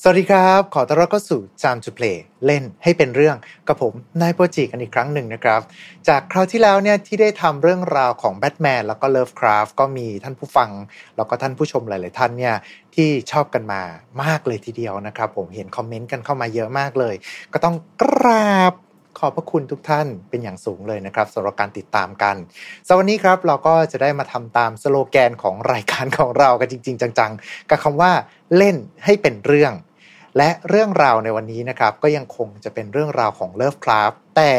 สวัสดีครับ ขอต้อนรับเข้าสู่ Time to Play เล่นให้เป็นเรื่องกับผมนายโปจิกันอีกครั้งหนึ่งนะครับ จากคราวที่แล้วเนี่ยที่ได้ทำเรื่องราวของแบทแมนแล้วก็เลิฟคราฟก็มีท่านผู้ฟัง แล้วก็ท่านผู้ชมหลาย ๆ ท่านเนี่ยที่ชอบกันมามากเลยทีเดียวนะครับ ผมเห็นคอมเมนต์กันเข้ามาเยอะมากเลย ก็ต้องกราบ ขอบพระคุณทุกท่านเป็นอย่างสูงเลยนะครับสำหรับการติดตามกันสวันนี้ครับเราก็จะได้มาทำตามสโลแกนของรายการของเรากันจริง ๆ จังๆ กับคำว่าเล่นให้เป็นเรื่อง และเรื่องราวในวันนี้นะครับก็ยังคงจะเป็นเรื่องราวของเลิฟคราฟแต่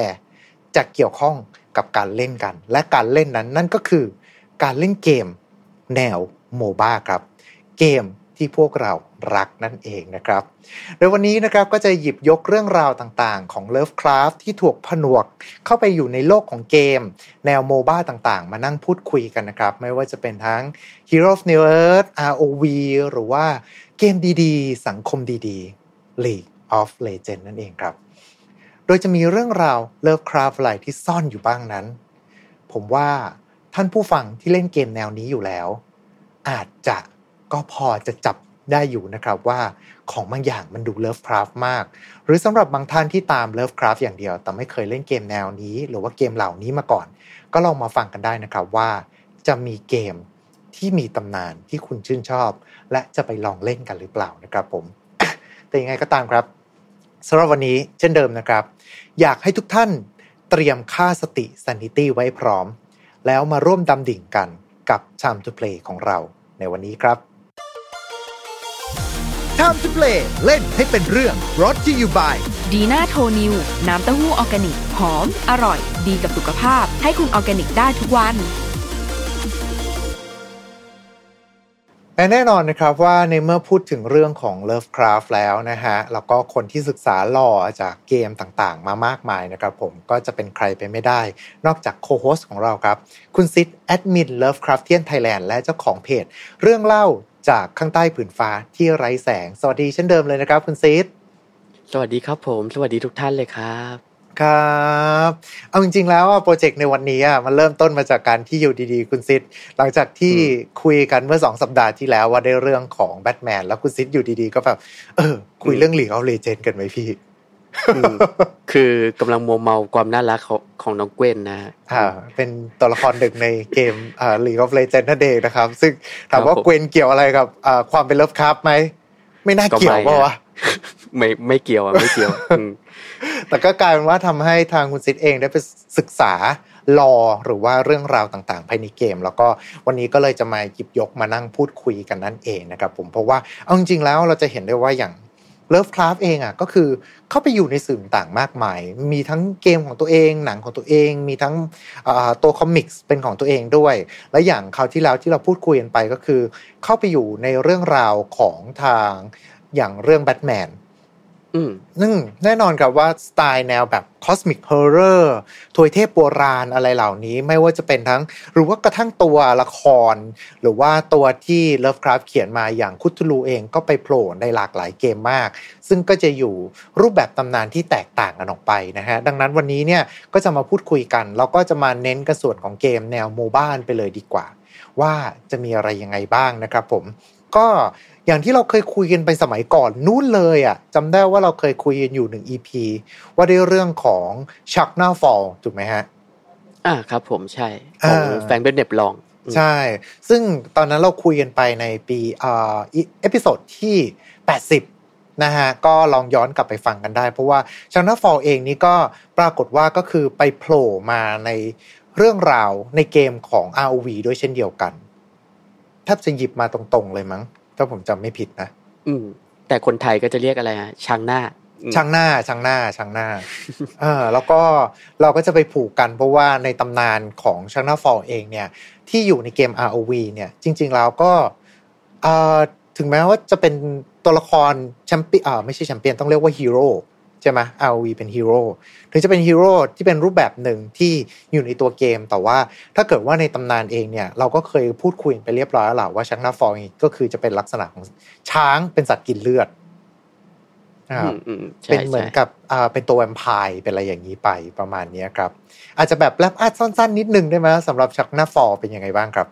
จะเกี่ยวข้องกับการเล่นกัน และการเล่นนั้นนั่นก็คือ การเล่นเกมแนวโมบ้าครับ เกมที่พวกเรา รักนั่นเองนะครับ โดยวันนี้นะครับก็จะหยิบยกเรื่องราวต่างๆ ของ Lovecraft ที่ถูกผนวกเข้าไปอยู่ในโลกของเกม แนวโมบ้าต่างๆ มานั่งพูดคุยกันนะครับ ไม่ว่าจะเป็นทั้ง Hero of New Earth ROV หรือว่าเกมดีๆ สังคมดีๆ League of Legends นั่นเองครับ โดยจะมีเรื่องราว Lovecraft อะไรที่ซ่อนอยู่บ้างนั้น ผมว่าท่านผู้ฟังที่เล่นเกมแนวนี้อยู่แล้ว อาจจะก็พอจะจับ ได้อยู่นะครับว่าของบางอย่างมันดูเลิฟคราฟมาก หรือสำหรับบางท่านที่ตามเลิฟคราฟอย่างเดียว แต่ไม่เคยเล่นเกมแนวนี้ หรือว่าเกมเหล่านี้มาก่อน ก็ลองมาฟังกันได้นะครับว่าจะมีเกมที่มีตำนานที่คุณชื่นชอบ และจะไปลองเล่นกันหรือเปล่านะครับผม แต่ยังไงก็ตามครับสำหรับวันนี้เช่นเดิมนะครับ อยากให้ทุกท่านเตรียมค่าสติ sanity ไว้พร้อม แล้วมาร่วมดำดิ่งกันกับ Time to Play ของเราในวันนี้ครับ Time to Play เล่นให้เป็นเรื่อง brought to you by ดีน่าโทนิวน้ำเต้าหู้ออร์แกนิก หอม อร่อย ดีกับสุขภาพ ให้คุณออร์แกนิกได้ทุกวันและแน่นอนนะครับว่าในเมื่อพูดถึงเรื่องของ Lovecraft แล้วนะฮะ แล้วก็คนที่ศึกษาหล่อจากเกมต่างๆ มามากมายนะครับผมก็จะเป็นใครไปไม่ได้ นอกจากโคโฮสของเราครับ คุณซิดแอดมิน Lovecraftian Thailand และเจ้าของเพจ เรื่องเล่า จากข้างใต้ผืนฟ้าที่ไร้แสง สวัสดีเช่นเดิมเลยนะครับ คุณซิดสวัสดีครับผม สวัสดีทุกท่านเลยครับ ครับ เอาจริงๆแล้วโปรเจกต์ในวันนี้อะมันเริ่มต้นมาจากการที่อยู่ดีๆ คุณซิดหลังจากที่คุยกันเมื่อสองสัปดาห์ที่แล้วว่าได้เรื่องของแบทแมนแล้วคุณซิดอยู่ดีๆ ก็แบบเออคุยเรื่องหลีกเอาเลเจนกันไหมพี่ คือกำลังมัวเมาความน่ารักของของน้องเกวนนะฮะอ่าเป็นตัวละครหนึ่งในเกมอ่า League of Legends นั่นเองนะครับ ซึ่งถามว่าครับผมเกวนเกี่ยวอะไรกับอ่าความเป็นเลิฟคราฟไหม ไม่น่าเกี่ยวก็ไม่ป่าวะอะไม่ไม่เกี่ยวอะไม่เกี่ยวอืมแต่ก็กลายเป็นว่าทำให้ทางคุณซิดเองได้ไปศึกษาลอหรือว่าเรื่องราวต่างๆ ภายในเกม แล้วก็วันนี้ก็เลยจะมาหยิบยกมานั่งพูดคุยกันนั่นเองนะครับผมเพราะว่าเอาจริงๆแล้วเราจะเห็นได้ว่าอย่าง เลิฟคราฟเองอะก็คือเข้าไปอยู่ในสื่อต่างมากมาย มีทั้งเกมของตัวเอง หนังของตัวเอง มีทั้งตัว comics เป็นของตัวเองด้วย และอย่างคราวที่แล้วที่เราพูดคุยกันไปก็คือ เข้าไปอยู่ในเรื่องราวของทางอย่างเรื่องแบทแมน ซึ่งแน่นอนครับว่าสไตล์แนวแบบ cosmic horror ทวยเทพโบราณอะไรเหล่านี้ไม่ว่าจะเป็นทั้ง หรือว่ากระทั่งตัวละคร หรือว่าตัวที่ Lovecraft เขียนมาอย่าง Cthulhu เองก็ไปโผล่ในหลากหลายเกมมาก ซึ่งก็จะอยู่รูปแบบตำนานที่แตกต่างกันออกไปนะฮะ ดังนั้นวันนี้เนี่ยก็จะมาพูดคุยกัน แล้วก็จะมาเน้นกับส่วนของเกมแนว MOBA ไปเลยดีกว่า ว่าจะมีอะไรยังไงบ้างนะครับผมก็ อย่างที่เราเคยคุยกันไปสมัยก่อนนู้นเลยอะจำได้ว่าเราเคยคุยกันอยู่หนึ่ง EP ว่าด้วยเรื่องของ Chaugnar Faugn ถูกไหมฮะ อ่าครับผมใช่ของอ่า Frank Belknap Long อืมใช่ ซึ่งตอนนั้นเราคุยกันไปในปีอ่า episode ที่ 80 นะฮะ ก็ลองย้อนกลับไปฟังกันได้ เพราะว่าชักหน้าฟอลเองนี่ก็ปรากฏว่าก็คือไปโผล่มาในเรื่องราวในเกมของ ROV ด้วยเช่นเดียวกันแทบจะหยิบมาตรงๆเลยมั้ง ถ้าผมจำไม่ผิดนะอืม แต่คนไทยก็จะเรียกอะไรฮะช้างหน้าอืมช่างหน้าช่างหน้าช่างหน้าเออแล้วก็เราก็จะไปผูกกันเพราะว่าในตำนานของช่างหน้าฟอลเองเนี่ย ที่อยู่ในเกม ROV เนี่ย จริง ๆ แล้วก็เอ่อถึงแม้ว่าจะเป็นตัวละครแชมเปี้ยนอ่าไม่ใช่แชมเปี้ยนต้องเรียกว่าฮีโร่ ใช่ไหม ROV เป็นฮีโร่ถึงจะเป็นฮีโร่ที่เป็นรูปแบบหนึ่งที่อยู่ในตัวเกม แต่ว่าถ้าเกิดว่าในตำนานเองเนี่ย เราก็เคยพูดคุยไปเรียบร้อยแล้วแหละว่า Chaugnar Faugn ก็คือจะเป็นลักษณะของช้างเป็นสัตว์กินเลือดนะครับอืมอืมใช่เป็นเหมือนใช่กับอ่าเป็นตัวแวมไพร์เป็นอะไรอย่างนี้ไปประมาณเนี้ยครับ อาจจะแบบ wrap up สั้น ๆ นิดนึงได้ไหมสำหรับ Chaugnar Faugn เป็นยังไงบ้างครับ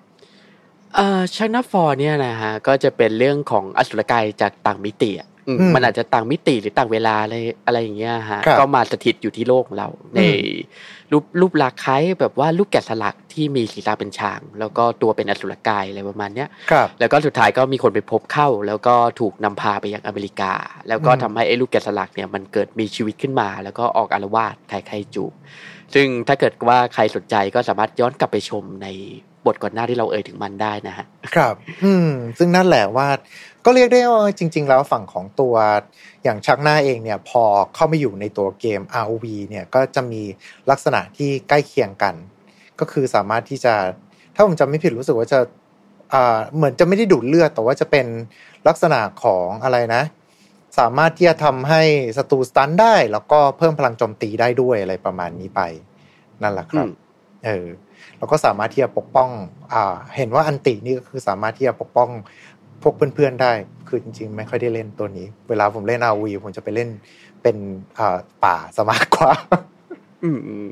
เอ่อชักหน้าฟอร์เนี่ยนะฮะก็จะเป็นเรื่องของอสุรกายจากต่างมิติอะอื มอืมมันอาจจะต่างมิติหรือต่างเวลาอะไรอะไรอย่างเงี้ยฮะครับก็มาสถิตอยู่ที่โลกของเรา ในรูปรูปลักษณ์คล้ายแบบว่ารูปแกะสลักที่มีศีรษะเป็นช้าง แล้วก็ตัวเป็นอสุรกายอะไรประมาณเนี้ยครับแล้วก็สุดท้ายก็มีคนไปพบเข้า แล้วก็ถูกนำพาไปยังอเมริกา แล้วก็อืมทำให้ไอ้ลูกแกะสลักเนี่ยมันเกิดมีชีวิตขึ้นมา แล้วก็ออกอารวาสไทไคจูซึ่งถ้าเกิดว่าใครสนใจก็สามารถย้อนกลับไปชมใน บทก่อนหน้าที่เราเอ่ยถึงมันได้นะฮะครับ อืม ซึ่งนั่นแหละว่าก็เรียกได้ว่าจริง ๆ แล้วฝั่งของตัวอย่างชักหน้าเองเนี่ยพอเข้ามาอยู่ในตัวเกม ROV เนี่ยก็จะมีลักษณะที่ใกล้เคียงกัน ก็คือสามารถที่จะถ้าผมจำไม่ผิดรู้สึกว่าจะอ่าเหมือนจะไม่ได้ดูดเลือดแต่ว่าจะเป็นลักษณะของอะไรนะ สามารถที่จะทำให้ศัตรูสตันได้ แล้วก็เพิ่มพลังโจมตีได้ด้วยอะไรประมาณนี้ไป นั่นแหละครับอืมเออ แล้วก็สามารถที่จะปกป้องอ่าเห็นว่าอันตินี่ก็คือสามารถที่จะปกป้องพวกเพื่อนๆได้ คือจริง ๆ ไม่ค่อยได้เล่นตัวนี้ เวลาผมเล่นอาวีผมจะไปเล่นเป็นอ่าป่าสมากกว่าอืมอืม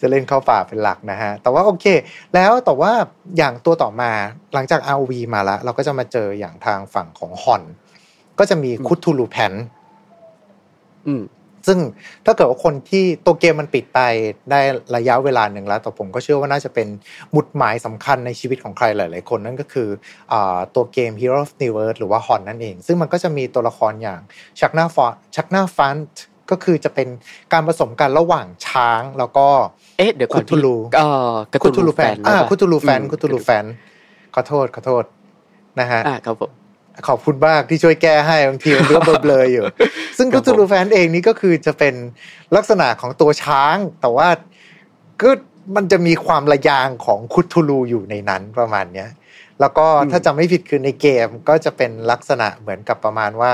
จะเล่นเข้าป่าเป็นหลักนะฮะ แต่ว่าโอเค แล้วแต่ว่าอย่างตัวต่อมาหลังจาก ROV มาแล้ว เราก็จะมาเจออย่างทางฝั่งของฮอน ก็จะมีคุทูลูแพนอืม ซึ่งถ้าเกิดว่าคนที่ตัวเกมมันปิดไปได้ระยะเวลาหนึ่งแล้ว แต่ผมก็เชื่อว่าน่าจะเป็นหมุดหมายสำคัญในชีวิตของใครหลาย ๆ คนนั่นก็คืออาตัวเกม Hero of the World หรือว่าฮอนนั่นเอง ซึ่งมันก็จะมีตัวละครอย่างชักหน้าฟอชักหน้าฟันก็คือจะเป็นการผสมกันระหว่างช้างแล้วก็เอ๊ะเดี๋ยวก่อนคุทูลูเอ่อการ์คุตูนทูลูแฟนหรืออ่าเปล่าคุทูลูแฟนอืมคุทูลูแฟนขอโทษขอโทษนะฮะอ่าครับผม ขอบคุณมากที่ช่วยแก้ให้บางทีมันก็เบลอๆอยู่ ซึ่งครัคุบผมทูลูแฟนเองนี่ก็คือจะเป็นลักษณะของตัวช้าง แต่ว่าก็มันจะมีความระยางของคุทูลูอยู่ในนั้นประมาณเนี้ยแล้วก็ถ้าจำไม่ผิดคือในเกมก็จะเป็นลักษณะเหมือนกับประมาณว่า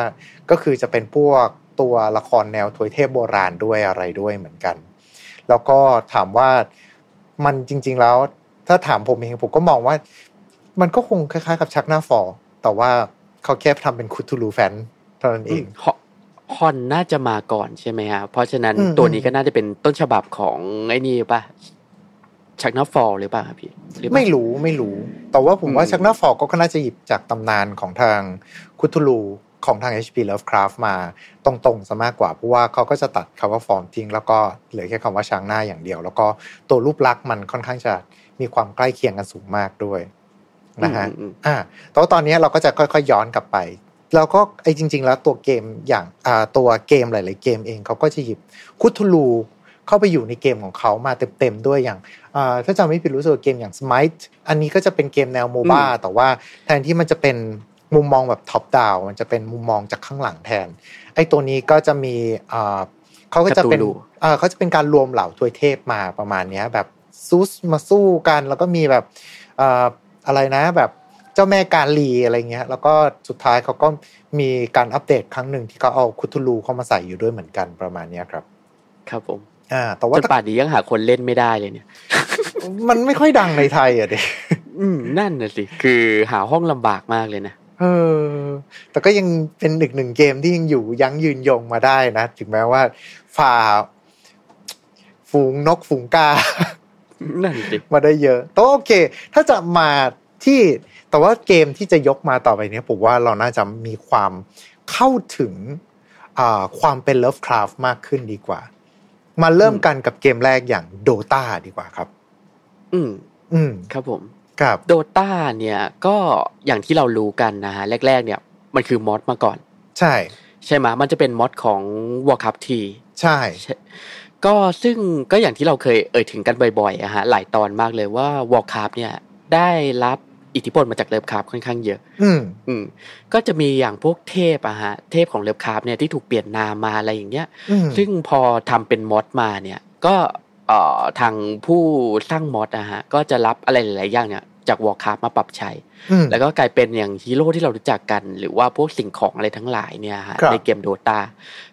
ก็คือจะเป็นพวกตัวละครแนวถวยเทพโบราณด้วยอะไรด้วยเหมือนกัน แล้วก็ถามว่ามันจริง ๆแล้ว ถ้าถามผมเองผมก็มองว่า มันก็คงคล้ายๆ กับชักหน้าฟอร์แต่ว่า เขาแค่ทำเป็นคุทูลูแฟนเท่านั้นเองฮอฮอนน่าจะมาก่อนใช่ไหมฮะ เพราะฉะนั้นอืมตัวนี้ก็น่าจะเป็นต้นฉบับของไอ้นี่ป่ะชักนัฟฟอลหรือเปล่าครับพี่หรือเปล่าไม่รู้ไม่รู้ แต่ว่าผมว่าอืมชักหน้าฟอร์ก็น่าจะหยิบจากตำนานของทางคุทูลูของทาง HP Lovecraft มาตรงๆซะมากกว่า เพราะว่าเขาก็จะตัดคำว่าฟอร์มทิ้งแล้วก็เหลือแค่คำว่าช้างหน้าอย่างเดียว แล้วก็ตัวรูปลักษณ์มันค่อนข้างจะมีความใกล้เคียงกันสูงมากด้วย นะฮะอืมอืมอ่าแต่ว่าตอนนี้เราก็จะค่อยๆย้อนกลับไป แล้วก็ไอ้จริง ๆ แล้วตัวเกมอย่างอ่าตัวเกมหลาย ๆ เกมเองเขาก็จะหยิบคุทูลูเข้าไปอยู่ในเกมของเขามาเต็ม ๆ ด้วยอย่างอ่าถ้าจำไม่ผิดรู้สึกว่าเกมอย่าง Smite อันนี้ก็จะเป็นเกมแนวโมบ้าแต่ว่าแทนที่มันจะเป็นมุมมองแบบ top down มันจะเป็นมุมมองจากข้างหลังแทน ไอ้ตัวนี้ก็จะมีอ่าเขาก็จะเป็น Cthulhu เอ่อเขาจะเป็นการรวมเหล่าทวยเทพมาประมาณเนี้ยแบบซูสมาสู้กันแล้วก็มีแบบเอ่ออะไรนะ แบบเจ้าแม่การลีอะไรเงี้ย แล้วก็สุดท้ายเขาก็มีการอัปเดตครั้งหนึ่งที่เขาเอา Cthulhu เข้ามาใส่อยู่ด้วยเหมือนกันประมาณเนี้ยครับ ครับผมอ่าแต่ว่าจนป่านนี้ยังหาคนเล่นไม่ได้เลยเนี่ย มันไม่ค่อยดังในไทยอะเด็อืมนั่นน่ะสิ คือหาห้องลำบากมากเลยนะเออ แต่ก็ยังเป็นอีกหนึ่งเกมที่ยังอยู่ยั้งยืนยงมาได้นะ ถึงแม้ว่าฝ่า ฝูงนกฝูงกา นั่นสิมาได้เยอะแต่ว่าโอเค ถ้าจะมาที่แต่ว่าเกมที่จะยกมาต่อไปเนี้ยผมว่าเราน่าจะมีความเข้าถึงอ่าความเป็น Lovecraft มากขึ้นดีกว่า มาเริ่มกันกับเกมแรกอย่าง Dota ดีกว่าครับ อืม อืม ครับผมครับโดตาเนี่ยก็อย่างที่เรารู้กันนะฮะแรก ๆ เนี่ยมันคือมอดมาก่อน ใช่ ใช่ไหมมันจะเป็นมอดของ Warcraft ทีใช่ ก็ซึ่งก็อย่างที่เราเคยเอ่ยถึงกันบ่อยๆอะฮะหลายตอนมากเลยว่า Warcraft เนี่ยได้รับอิทธิพลมาจากเลิฟคราฟค่อนข้างเยอะ อืมอืมก็จะมีอย่างพวกเทพอะฮะเทพของเลิฟคราฟเนี่ยที่ถูกเปลี่ยนนามมาอะไรอย่างเงี้ยอืมซึ่งพอทำเป็นมอดมาเนี่ย ก็เอ่อทางผู้สร้างมอดนะฮะก็จะรับอะไรหลายๆอย่างเนี่ย จากวอร์คราฟมาปรับใช้อืมแล้วก็กลายเป็นอย่างฮีโร่ที่เรารู้จักกัน หรือว่าพวกสิ่งของอะไรทั้งหลายเนี่ยฮะครับในเกมโดตา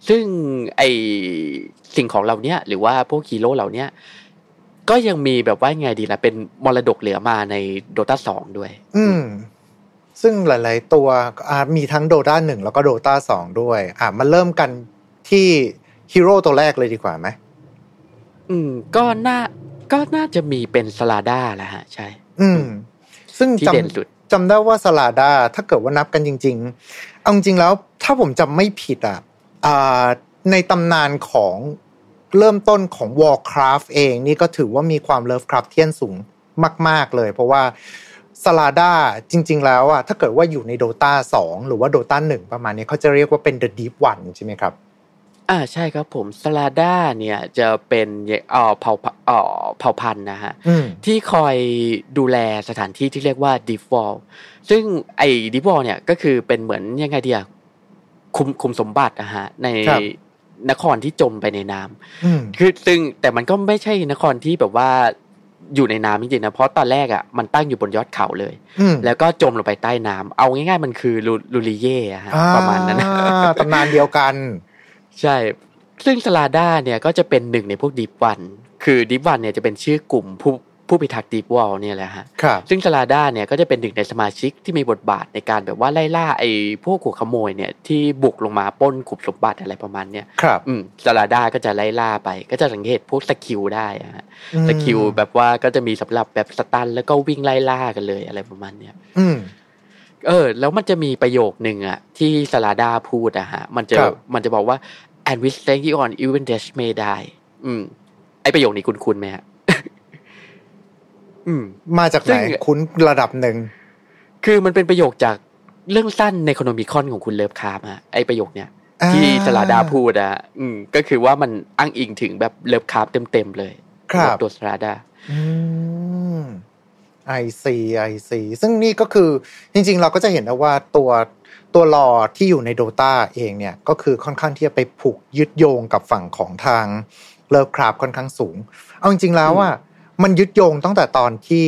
ซึ่งไอสิ่งของเหล่าเนี้ยหรือว่าพวกฮีโร่เหล่าเนี้ยก็ยังมีแบบว่าไงดีล่ะเป็นมรดกเหลือมาในโดตาสองด้วย อืมซึ่งหลาย ๆ ตัวอ่ามีทั้งโดตาหนึ่งแล้วก็โดตาสองด้วย อ่ามาเริ่มกันที่ฮีโร่ตัวแรกเลยดีกว่าไหมอืม ก็น่าก็น่าจะมีเป็น Slardar แหละฮะ ใช่ อืม ซึ่งที่จเด่นสุดำจำได้ว่า Slardar ถ้าเกิดว่านับกันจริง ๆ เอาจริงๆแล้ว ถ้าผมจำไม่ผิดอะในตำนานของเริ่มต้นของ Warcraft เอง นี่ก็ถือว่ามีความ Lovecraftian สูงมาก ๆ เลย เพราะว่า Slardar จริง ๆ แล้วอะถ้าเกิดว่าอยู่ใน Dota 2 หรือว่า Dota 1 ประมาณนี้เขาจะเรียกว่าเป็น The Deep One ใช่ไหมครับ อ่าใช่ครับผมสลาด้าเนี่ยจะเป็นเอ่อเผ่าเอ่อเผ่าพันธุ์นะฮะที่คอยดูแลสถานที่ที่เรียกว่าดิฟวอลซึ่งไอ้ดิฟวอลเนี่ยก็คือเป็นเหมือนยังไงเดียคุมคุมสมบัตินะฮะในนครที่จมไปในน้ำคือซึ่งแต่มันก็ไม่ใช่นครที่แบบว่าอยู่ในน้ำจริงๆนะเพราะตอนแรกอะมันตั้งอยู่บนยอดเขาเลย แล้วก็จมลงไปใต้น้ำเอาง่ายๆ มันคือ R'lyeh ฮะประมาณนั้นตำนานเดียวกัน ใช่ ซึ่ง Slardar เนี่ยก็จะเป็นหนึ่งในพวก Deep One คือ Deep One เนี่ยจะเป็นชื่อกลุ่มผู้ผู้พิทักษ์ Deep One เนี่ยแหละฮะครับซึ่ง Slardar เนี่ยก็จะเป็นหนึ่งในสมาชิกที่มีบทบาทในการแบบว่าไล่ล่าไอ้พวกหัวขโมยเนี่ยที่บุกลงมาป้นขุมสมบัติอะไรประมาณเนี้ยครับ อืม Slardar ก็จะไล่ล่าไป ก็จะสังเกตพวก skill ได้ฮะ skill แบบว่าก็จะมีสำหรับแบบ stun แล้วก็วิ่งไล่ล่ากันเลยอะไรประมาณเนี้ย อืม เออ แล้วมันจะมีประโยคหนึ่งอะที่ Slardar พูดอะฮะ มันจะมันจะบอกว่า and with strange aeons even death may die อืม ไอประโยคนี้คุณคุ้นไหมฮะอืม มาจากไหนคุ้นระดับหนึ่ง คือมันเป็นประโยคจากเรื่องสั้น Necronomicon ของคุณ Lovecraft อะไอประโยคเนี้ยที่ Slardar พูดอะอืม ก็คือว่ามันอ้างอิงถึงแบบ Lovecraft เต็มๆเลย ครับตัว Slardar อืม I see I see ซึ่งนี่ก็คือจริง ๆ เราก็จะเห็นนะว่าตัวตัว lore ที่อยู่ใน Dota เองเนี่ย ก็คือค่อนข้างที่จะไปผูกยึดโยงกับฝั่งของทาง Lovecraft ค่อนข้างสูง เอาจริง ๆ แล้วว่ามันยึดโยงตั้งแต่ตอนที่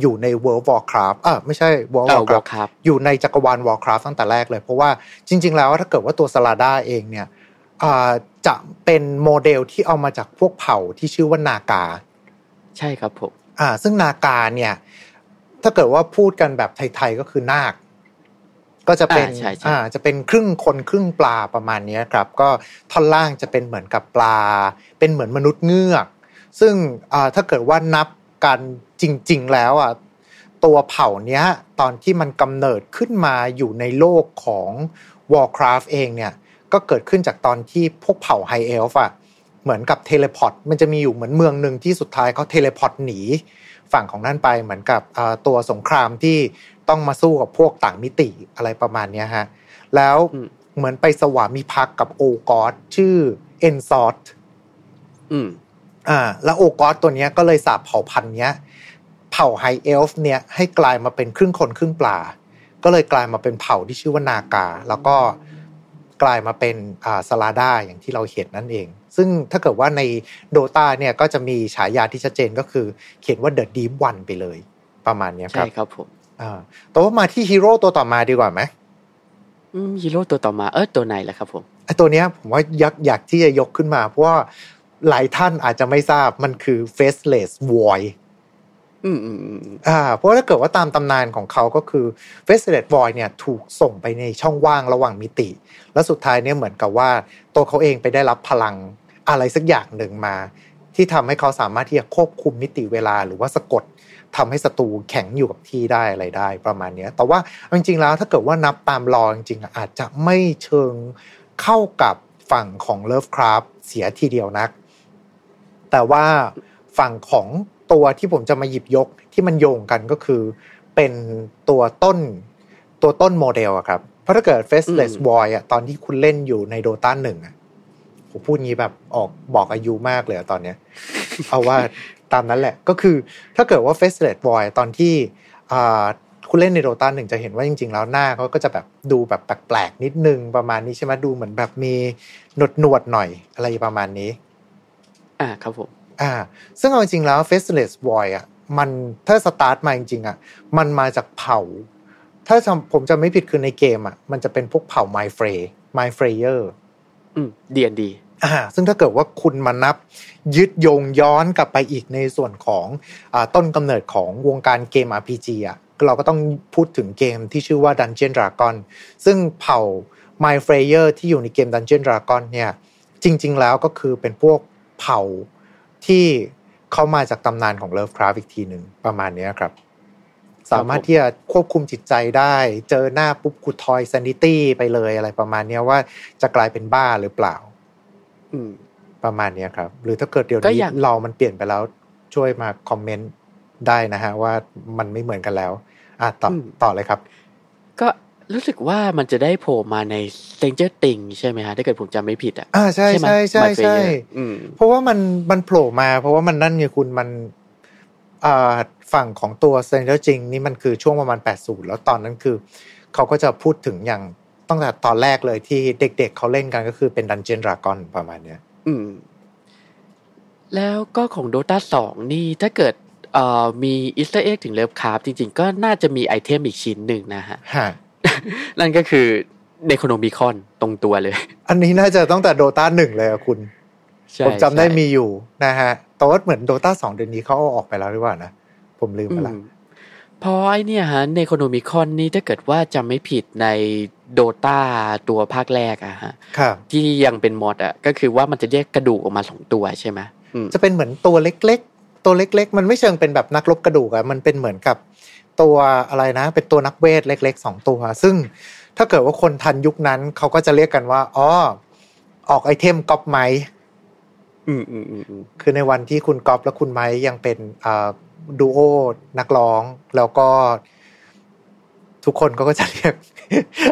อยู่ใน World Warcraft อ่าไม่ใช่ World Warcraft อยู่ในจักรวาล Warcraft ตั้งแต่แรกเลย เพราะว่าจริง ๆ แล้วถ้าเกิดว่าตัวสลาดาเองเนี่ยจะเป็นโมเดลที่เอามาจากพวกเผ่าที่ชื่อว่านากา ใช่ครับผม อ่าซึ่งนากาเนี่ย ถ้าเกิดว่าพูดกันแบบไทยๆก็คือนาค ก็จะเป็นอ่าจะเป็นครึ่งคนครึ่งปลาประมาณนี้ครับ ก็ท่อนล่างจะเป็นเหมือนกับปลา เป็นเหมือนมนุษย์เงือก ซึ่งอ่าถ้าเกิดว่านับกันจริง ๆ แล้วอะตัวเผ่าเนี้ย ตอนที่มันกำเนิดขึ้นมาอยู่ในโลกของ Warcraft เองเนี่ย ก็เกิดขึ้นจากตอนที่พวกเผ่า High Elf อะ เหมือนกับ teleport มันจะมีอยู่เหมือนเมืองหนึ่งที่สุดท้ายเขา teleport หนีฝั่งของนั่นไปเหมือนกับตัวสงครามที่ต้องมาสู้กับพวกต่างมิติอะไรประมาณนี้ฮะแล้วเหมือนไปสวามิภักดิ์กับโอกอสชื่อ N'Zoth อืมอ่าแล้วโอกอสตัวนี้ก็เลยสาปเผ่าพันธุ์เนี้ย เผ่า High Elf เนี่ยให้กลายมาเป็นครึ่งคนครึ่งปลา ก็เลยกลายมาเป็นเผ่าที่ชื่อว่า Naga แล้วก็ กลายมาเป็นอ่า Slardar อย่างที่เราเห็นนั่นเอง ซึ่งถ้าเกิดว่าใน Dota เนี่ยก็จะมีฉายาที่ชัดเจนก็คือเขียนว่า The Deep One ไปเลย ประมาณนี้ครับใช่ครับผมอ่าแต่ว่ามาที่ฮีโร่ตัวต่อมาดีกว่าไหมอืมฮีโร่ตัวต่อมาเออตัวไหนล่ะครับผมไอตัวเนี้ยผมว่าอยากอยากที่จะยกขึ้นมา เพราะว่าหลายท่านอาจจะไม่ทราบมันคือ faceless void อืมอ่าเพราะถ้าเกิดว่าตามตำนานของเขาก็คือ faceless void เนี่ยถูกส่งไปในช่องว่างระหว่างมิติ แล้วสุดท้ายเนี่ยเหมือนกับว่า ตัวเขาเองไปได้รับพลังอะไรสักอย่างหนึ่งมา ที่ทำให้เขาสามารถที่จะควบคุมมิติเวลาหรือว่าสะกดทำให้ศัตรูแข็งอยู่กับที่ได้อะไรได้ประมาณนี้แต่ว่าจริงๆแล้วถ้าเกิดว่านับตามรอจริงๆอาจจะไม่เชิงเข้ากับฝั่งของเลิฟคราฟเสียทีเดียวนัก แต่ว่าฝั่งของ ตัวที่ผมจะมาหยิบยกที่มันโยงกันก็คือ เป็นตัวต้นตัวต้นโมเดลอะครับ เพราะถ้าเกิด Faceless Void อะตอนที่คุณเล่นอยู่ใน Dota หนึ่งอะผมพูดงี้แบบออกบอกอายุมากเลยตอนเนี้ย เอาว่าตามนั้นแหละก็คือถ้าเกิดว่า f a c e l e s s Boy ตอนที่คุณเล่นในโดตาหนึ่งจะเห็นว่าจริง ๆ แล้วหน้าเขาก็จะแบบดูแบบแปลกๆนิดนึงประมาณนี้ใช่ไหมดูเหมือนแบบมีหนวดหนวดหน่อยอะไรประมาณนี้ อ่าครับผม อ่าซึ่งเอาจริงๆแล้ว Faceless Boy อะมันถ้าสตาร์ทมาจริงๆอะมันมาจากเผ่า ถ้าผมจะไม่ผิดคือในเกมอะมันจะเป็นพวกเผ่า My Frey My Freyer อืม D&D อ่าซึ่งถ้าเกิดว่าคุณมานับ ยึดโยงย้อนกลับไปอีกในส่วนของอต้นกำเนิดของวงการเกม RPG อะเราก็ต้องพูดถึงเกมที่ชื่อว่า Dungeon Dragon ซึ่งเผ่า My Freyer ที่อยู่ในเกม Dungeon Dragon เนี่ยจริง ๆ แล้วก็คือเป็นพวกเผ่า ที่เข้ามาจากตำนานของ Lovecraft อีกทีหนึ่งประมาณนี้ครับ สามารถที่จะควบคุมจิตใจได้ เจอหน้าปุ๊บกูทอยซันิตี้ไปเลยอะไรประมาณเนี้ยว่าจะกลายเป็นบ้าหรือเปล่าอืมประมาณเนี้ยครับ หรือถ้าเกิดเดี๋ยวนี้เรามันเปลี่ยนไปแล้วช่วยมาคอมเมนต์ได้นะฮะ ว่ามันไม่เหมือนกันแล้ว อะต่อต่อเลยครับ ก็ รู้สึกว่ามันจะได้โผล่มาใน Stranger Things ใช่ไหมฮะ ถ้าเกิดผมจำไม่ผิดอะอ่าใช่ใช่ใช่ใช่เพราะว่ามันมันโผล่มา เพราะว่ามันนั่นไงคุณมันอ่าฝั่งของตัว Stranger Things นี่มันคือช่วงประมาณ 80 แล้วตอนนั้นคือ เขาก็จะพูดถึงอย่างตั้งแต่ตอนแรกเลยที่เด็กๆเขาเล่นกันก็คือเป็น Dungeon Dragon ประมาณเนี้ย อืม แล้วก็ของ Dota 2นี่ถ้าเกิดเอ่อมี Easter egg ถึง Lovecraft จริง ๆ ก็น่าจะมี item อีกชิ้นหนึ่งนะฮะ นั่นก็คือ Necronomicon ตรงตัวเลย อันนี้น่าจะตั้งแต่ Dota หนึ่งเลยอะคุณ ผมจำได้มีอยู่นะฮะแต่ว่าเหมือน Dota สองเดี๋ยวนี้เขาเอาออกไปแล้วหรือเปล่านะ ผมลืมไปละพอไอเนี่ยฮะ Necronomicon นี่ถ้าเกิดว่าจำไม่ผิดใน Dota ตัวภาคแรกอะฮะที่ยังเป็น mod อะก็คือว่ามันจะแยกกระดูกออกมาสองตัวใช่ไหมจะเป็นเหมือนตัวเล็ก ๆ ตัวเล็ก ๆ มันไม่เชิงเป็นแบบนักรบกระดูกอะมันเป็นเหมือนกับ ตัวอะไรนะ เป็นตัวนักเวทเล็กๆสองตัว ซึ่งถ้าเกิดว่าคนทันยุคนั้นเขาก็จะเรียกกันว่าอ๋อออก item ก๊อปไม้อืมอืมอืมคือในวันที่คุณก๊อปและคุณไม้ยังเป็นอ่าดูโอนักร้อง แล้วก็ ทุกคนก็จะเรียก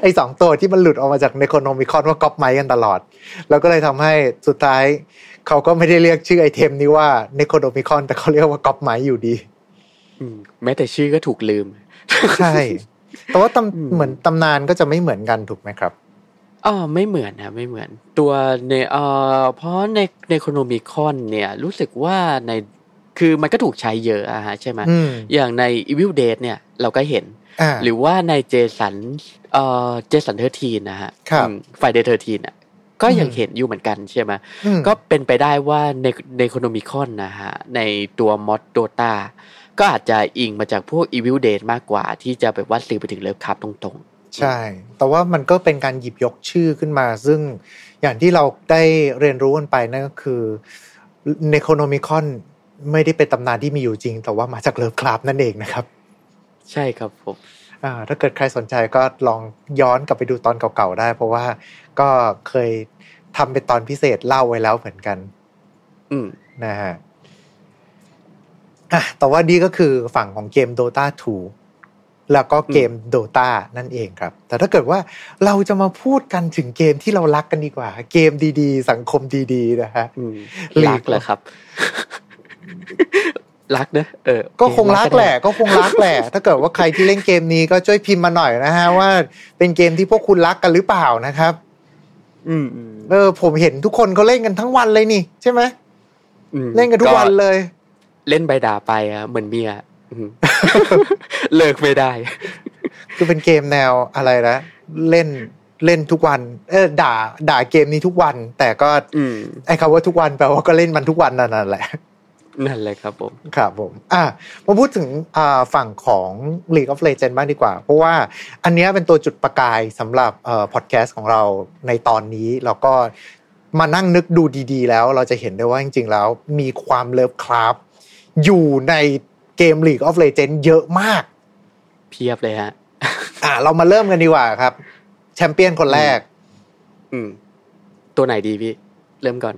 ไอ้สองตัวที่มันหลุดออกมาจากในโคโนมิคอนว่าก๊อปไม้กันตลอด แล้วก็เลยทำให้สุดท้ายเขาก็ไม่ได้เรียกชื่อไอเทมนี้ว่าเนโคโนมิคอนแต่เขาเรียกว่าก๊อปไม้อยู่ดี แม้แต่ชื่อก็ถูกลืม ใช่แต่ว่าตำเหมือนตำนานก็จะไม่เหมือนกันถูกไหมครับอ๋อไม่เหมือนนะไม่เหมือน ตัวในเอ่อเพราะ Necronomicon เนี่ย รู้สึกว่าในคือมันก็ถูกใช้เยอะอะฮะใช่ไหมอย่างใน Evil Dead เนี่ยเราก็เห็น หรือว่าใน Jason เอ่อ Jason thirteen นะฮะ Friday thirteen อะก็ยังเห็นอยู่เหมือนกันใช่ไหมก็เป็นไปได้ว่า Necronomicon นะฮะในตัว mod Dota ก็อาจจะอิงมาจากพวก Evil Dead มากกว่า ที่จะแบบว่าสื่อไปถึง Lovecraft ตรงๆ ใช่ แต่ว่ามันก็เป็นการหยิบยกชื่อขึ้นมา ซึ่งอย่างที่เราได้เรียนรู้กันไปนั่นก็คือในโคโนมิคอนไม่ได้เป็นตำนานที่มีอยู่จริง แต่ว่ามาจากเลิฟคลับนั่นเองนะครับ ใช่ครับผมถ้าเกิดใครสนใจก็ลองย้อนกลับไปดูตอนเก่าๆได้ เพราะว่าก็เคยทำเป็นตอนพิเศษเล่าไว้แล้วเหมือนกัน อืมนะฮะ อะแต่ว่านี่ก็คือฝั่งของเกม Dota 2 แล้วก็เกม Dota นั่นเองครับ แต่ถ้าเกิดว่าเราจะมาพูดกันถึงเกมที่เรารักกันดีกว่า เกมดีๆ สังคมดีๆ นะฮะรักเหรอครับรักนะเออ ก็คงรักแหละ ก็คงรักแหละ ถ้าเกิดว่าใครที่เล่นเกมนี้ก็ช่วยพิมพ์มาหน่อยนะฮะว่า เป็นเกมที่พวกคุณรักกันหรือเปล่านะครับ อืมเออ ผมเห็นทุกคนเขาเล่นกันทั้งวันเลยนี่ ใช่ไหมเล่นกันทุกวันเลย เล่นใบด่าไปอะเหมือนเมียเลิกไม่ได้ คือเป็นเกมแนวอะไรนะเล่นเล่นทุกวัน เออด่า ด่าเกมนี้ทุกวัน แต่ก็ไอ้คำว่าทุกวันแปลว่าก็เล่นมันทุกวันนั่นแหละนั่นแหละครับผม ครับผม อะมาพูดถึงอ่าฝั่งของ League of Legends บ้างดีกว่า เพราะว่าอันนี้เป็นตัวจุดประกายสำหรับเอ่อพอดแคสต์ของเราในตอนนี้ แล้วก็มานั่งนึกดูดีๆ แล้วเราจะเห็นได้ว่าจริงๆแล้ว มีความเลิฟคราฟ อยู่ในเกม League of Legends เยอะมาก เพียบเลยฮะ อ่า เรามาเริ่มกันดีกว่าครับ แชมเปี้ยนคนแรก อืม ตัวไหนดีพี่ เริ่มก่อน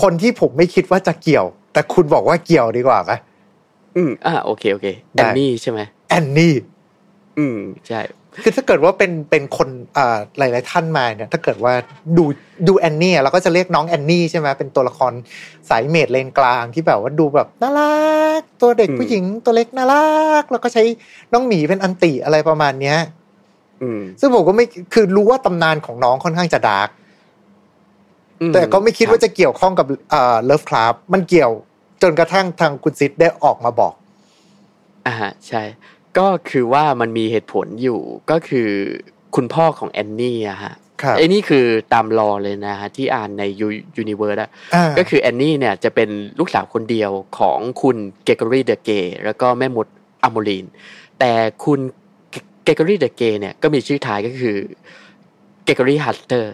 คนที่ผมไม่คิดว่าจะเกี่ยว แต่คุณบอกว่าเกี่ยวดีกว่าไหมอืม อ่าโอเค โอเค แอนนี่ใช่ไหมแอนนี่ อืม ใช่ คือถ้าเกิดว่าเป็นเป็นคนอ่าหลาย ๆ ท่านมาเนี่ยถ้าเกิดว่าดูดูแอนนี่เราก็จะเรียกน้องแอนนี่ใช่ไหมเป็นตัวละครสาย mage lane กลางที่แบบว่าดูแบบน่ารักตัวเด็กผู้หญิงตัวเล็กน่ารักแล้วก็ใช้น้องหมีเป็น ulti อะไรประมาณเนี้ยซึ่งผมก็ไม่คือรู้ว่าตำนานของน้องค่อนข้างจะ dark แต่ก็ไม่คิดว่าจะเกี่ยวข้องกับอ่า Lovecraft มันเกี่ยวจนกระทั่งทางคุณซิดได้ออกมาบอก อ่าใช่ ก็คือว่ามันมีเหตุผลอยู่ก็คือคุณพ่อของแอนนี่อะฮะไอ้นี่คือตาม lore เลยนะฮะที่อ่านใน universe อะก็คือแอนนี่เนี่ยจะเป็นลูกสาวคนเดียวของคุณ Gregory the Grey แล้วก็แม่มด Amoline แต่คุณ Gregory the Grey เนี่ยก็มีชื่อท้ายก็คือ Gregory Hastur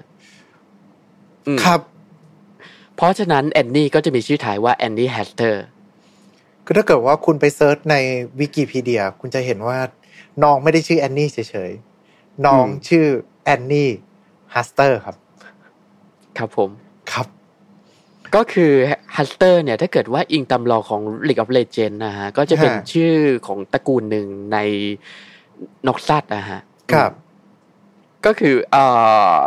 ครับ เพราะฉะนั้นแอนนี่ก็จะมีชื่อท้ายว่าแอนนี่ Hastur คือถ้าเกิดว่าคุณไป search ในวิกิพีเดีย คุณจะเห็นว่าน้องไม่ได้ชื่อแอนนี่เฉยๆ น้องชื่อแอนนี่ Hastur ครับ ครับผม ครับ ก็คือ Hastur เนี่ย ถ้าเกิดว่าอิงตาม lore ของ League of Legends นะฮะ ก็จะเป็นชื่อของตระกูลหนึ่งใน Noxus นะฮะ ครับ ก็คือเอ่อ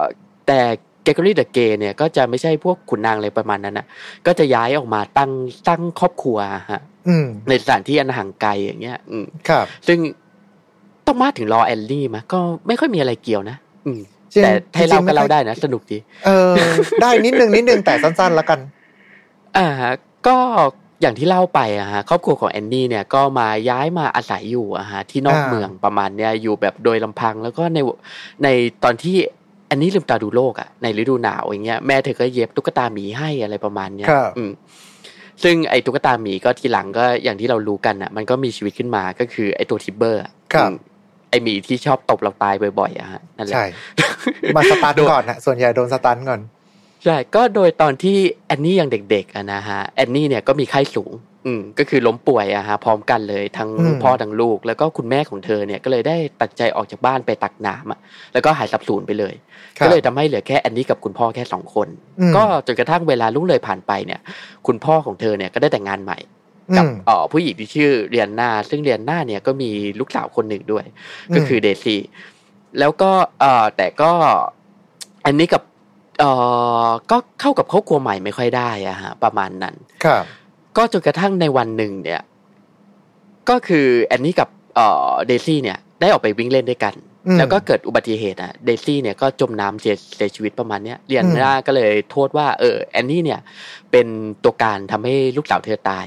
แต่ Gregory the Grey เนี่ยก็จะไม่ใช่พวกขุนนางอะไรประมาณนั้นนะก็จะย้ายออกมาตั้งตั้งครอบครัวฮะ ในสถานที่อันห่างไกลอย่างเงี้ย อืมครับ ซึ่งต้องมาถึง lore แอนนี่มาก็ไม่ค่อยมีอะไรเกี่ยวนะอืมแต่ให้เราก็เล่าได้นะ สนุกดี เออ ได้นิดนึงนิดนึงแต่สั้นๆแล้วกัน อ่า ก็อย่างที่เล่าไปอะฮะครอบครัวของแอนนี่เนี่ยก็มาย้ายมาอาศัยอยู่อะฮะที่นอกเมืองประมาณเนี้ยอยู่แบบโดยลำพังแล้วก็ในในตอนที่แอนนี่ลืมตาดูโลกอะในฤดูหนาวอย่างเงี้ยแม่เธอก็เย็บตุ๊กตาหมีให้อะไรประมาณเนี้ยอืม ซึ่งไอ้ตุ๊กตาหมีก็ทีหลังก็อย่างที่เรารู้กันอะมันก็มีชีวิตขึ้นมาก็คือไอ้ตัวทิบเบอร์ไอหมีที่ชอบตบเราตายบ่อยๆอะฮะนั่นแหละใช่มาสตันก่อนนะส่วนใหญ่โดนสตันก่อนใช่ก็โดยตอนที่แอนนี่ยังเด็กๆอะนะฮะแอนนี่เนี่ยก็มีไข้สูง อืมก็คือล้มป่วยอะฮะพร้อมกันเลยทั้งพ่อทั้งลูก แล้วก็คุณแม่ของเธอเนี่ยก็เลยได้ตัดใจออกจากบ้านไปตักน้ำอะแล้วก็หายสับสูญไปเลย ก็เลยทำให้เหลือแค่แอนนี่กับคุณพ่อแค่สองคน ก็จนกระทั่งเวลาลุ่งเลยผ่านไปเนี่ย คุณพ่อของเธอเนี่ยก็ได้แต่งงานใหม่กับอ๋อผู้หญิงที่ชื่อเรียนนาซึ่งเรียนนาเนี่ยก็มีลูกสาวคนหนึ่งด้วย ก็คือเดซี่แล้วก็เอ่อแต่ก็อันนี้กับเอ่อก็เข้ากับครอบครัวใหม่ไม่ค่อยได้อะฮะประมาณนั้นครับ ก็จนกระทั่งในวันหนึ่งเนี่ย ก็คือแอนนี่กับเอ่อเดซี่เนี่ย ได้ออกไปวิ่งเล่นด้วยกัน แล้วก็เกิดอุบัติเหตุอะเดซี่เนี่ยก็จมน้ำเสียเสียชีวิตประมาณเนี้ยเรียนนาก็เลยโทษว่าเออแอนนี่เนี่ย เป็นตัวการทำให้ลูกสาวเธอตาย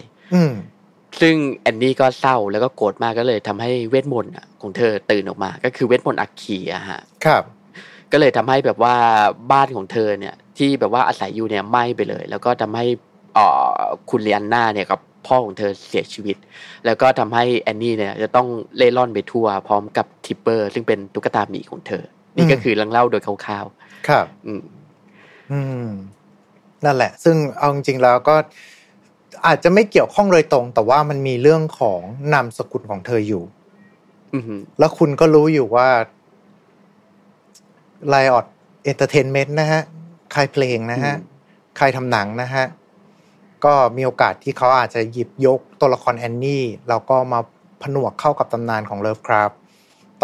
ซึ่งแอนนี่ก็เศร้าแล้วก็โกรธมากก็เลยทำให้เวทมนต์ของเธอตื่นออกมา ก็คือเวทมนต์อักขีอะฮะครับ ก็เลยทำให้แบบว่าบ้านของเธอเนี่ย ที่แบบว่าอาศัยอยู่เนี่ยไหม้ไปเลย แล้วก็ทำให้อ่อ คุณ Leanna เนี่ยกับพ่อของเธอเสียชีวิต แล้วก็ทำให้แอนนี่เนี่ยจะต้องเร่ร่อนไปทั่วพร้อมกับ Tibbers ซึ่งเป็นตุ๊กตาหมีของเธอ นี่ก็คือเรื่องเล่าโดยคร่าวๆครับ อืม อืม นั่นแหละ ซึ่งเอาจริงๆแล้วก็อาจจะไม่เกี่ยวข้องโดยตรง แต่ว่ามันมีเรื่องของนามสกุลของเธออยู่แล้วคุณก็รู้อยู่ว่า Riot Entertainment นะฮะ ใครเพลงนะฮะ ใครทำหนังนะฮะ ก็มีโอกาสที่เขาอาจจะหยิบยกตัวละครแอนนี่แล้วก็มาผนวกเข้ากับตำนานของเลิฟคราฟ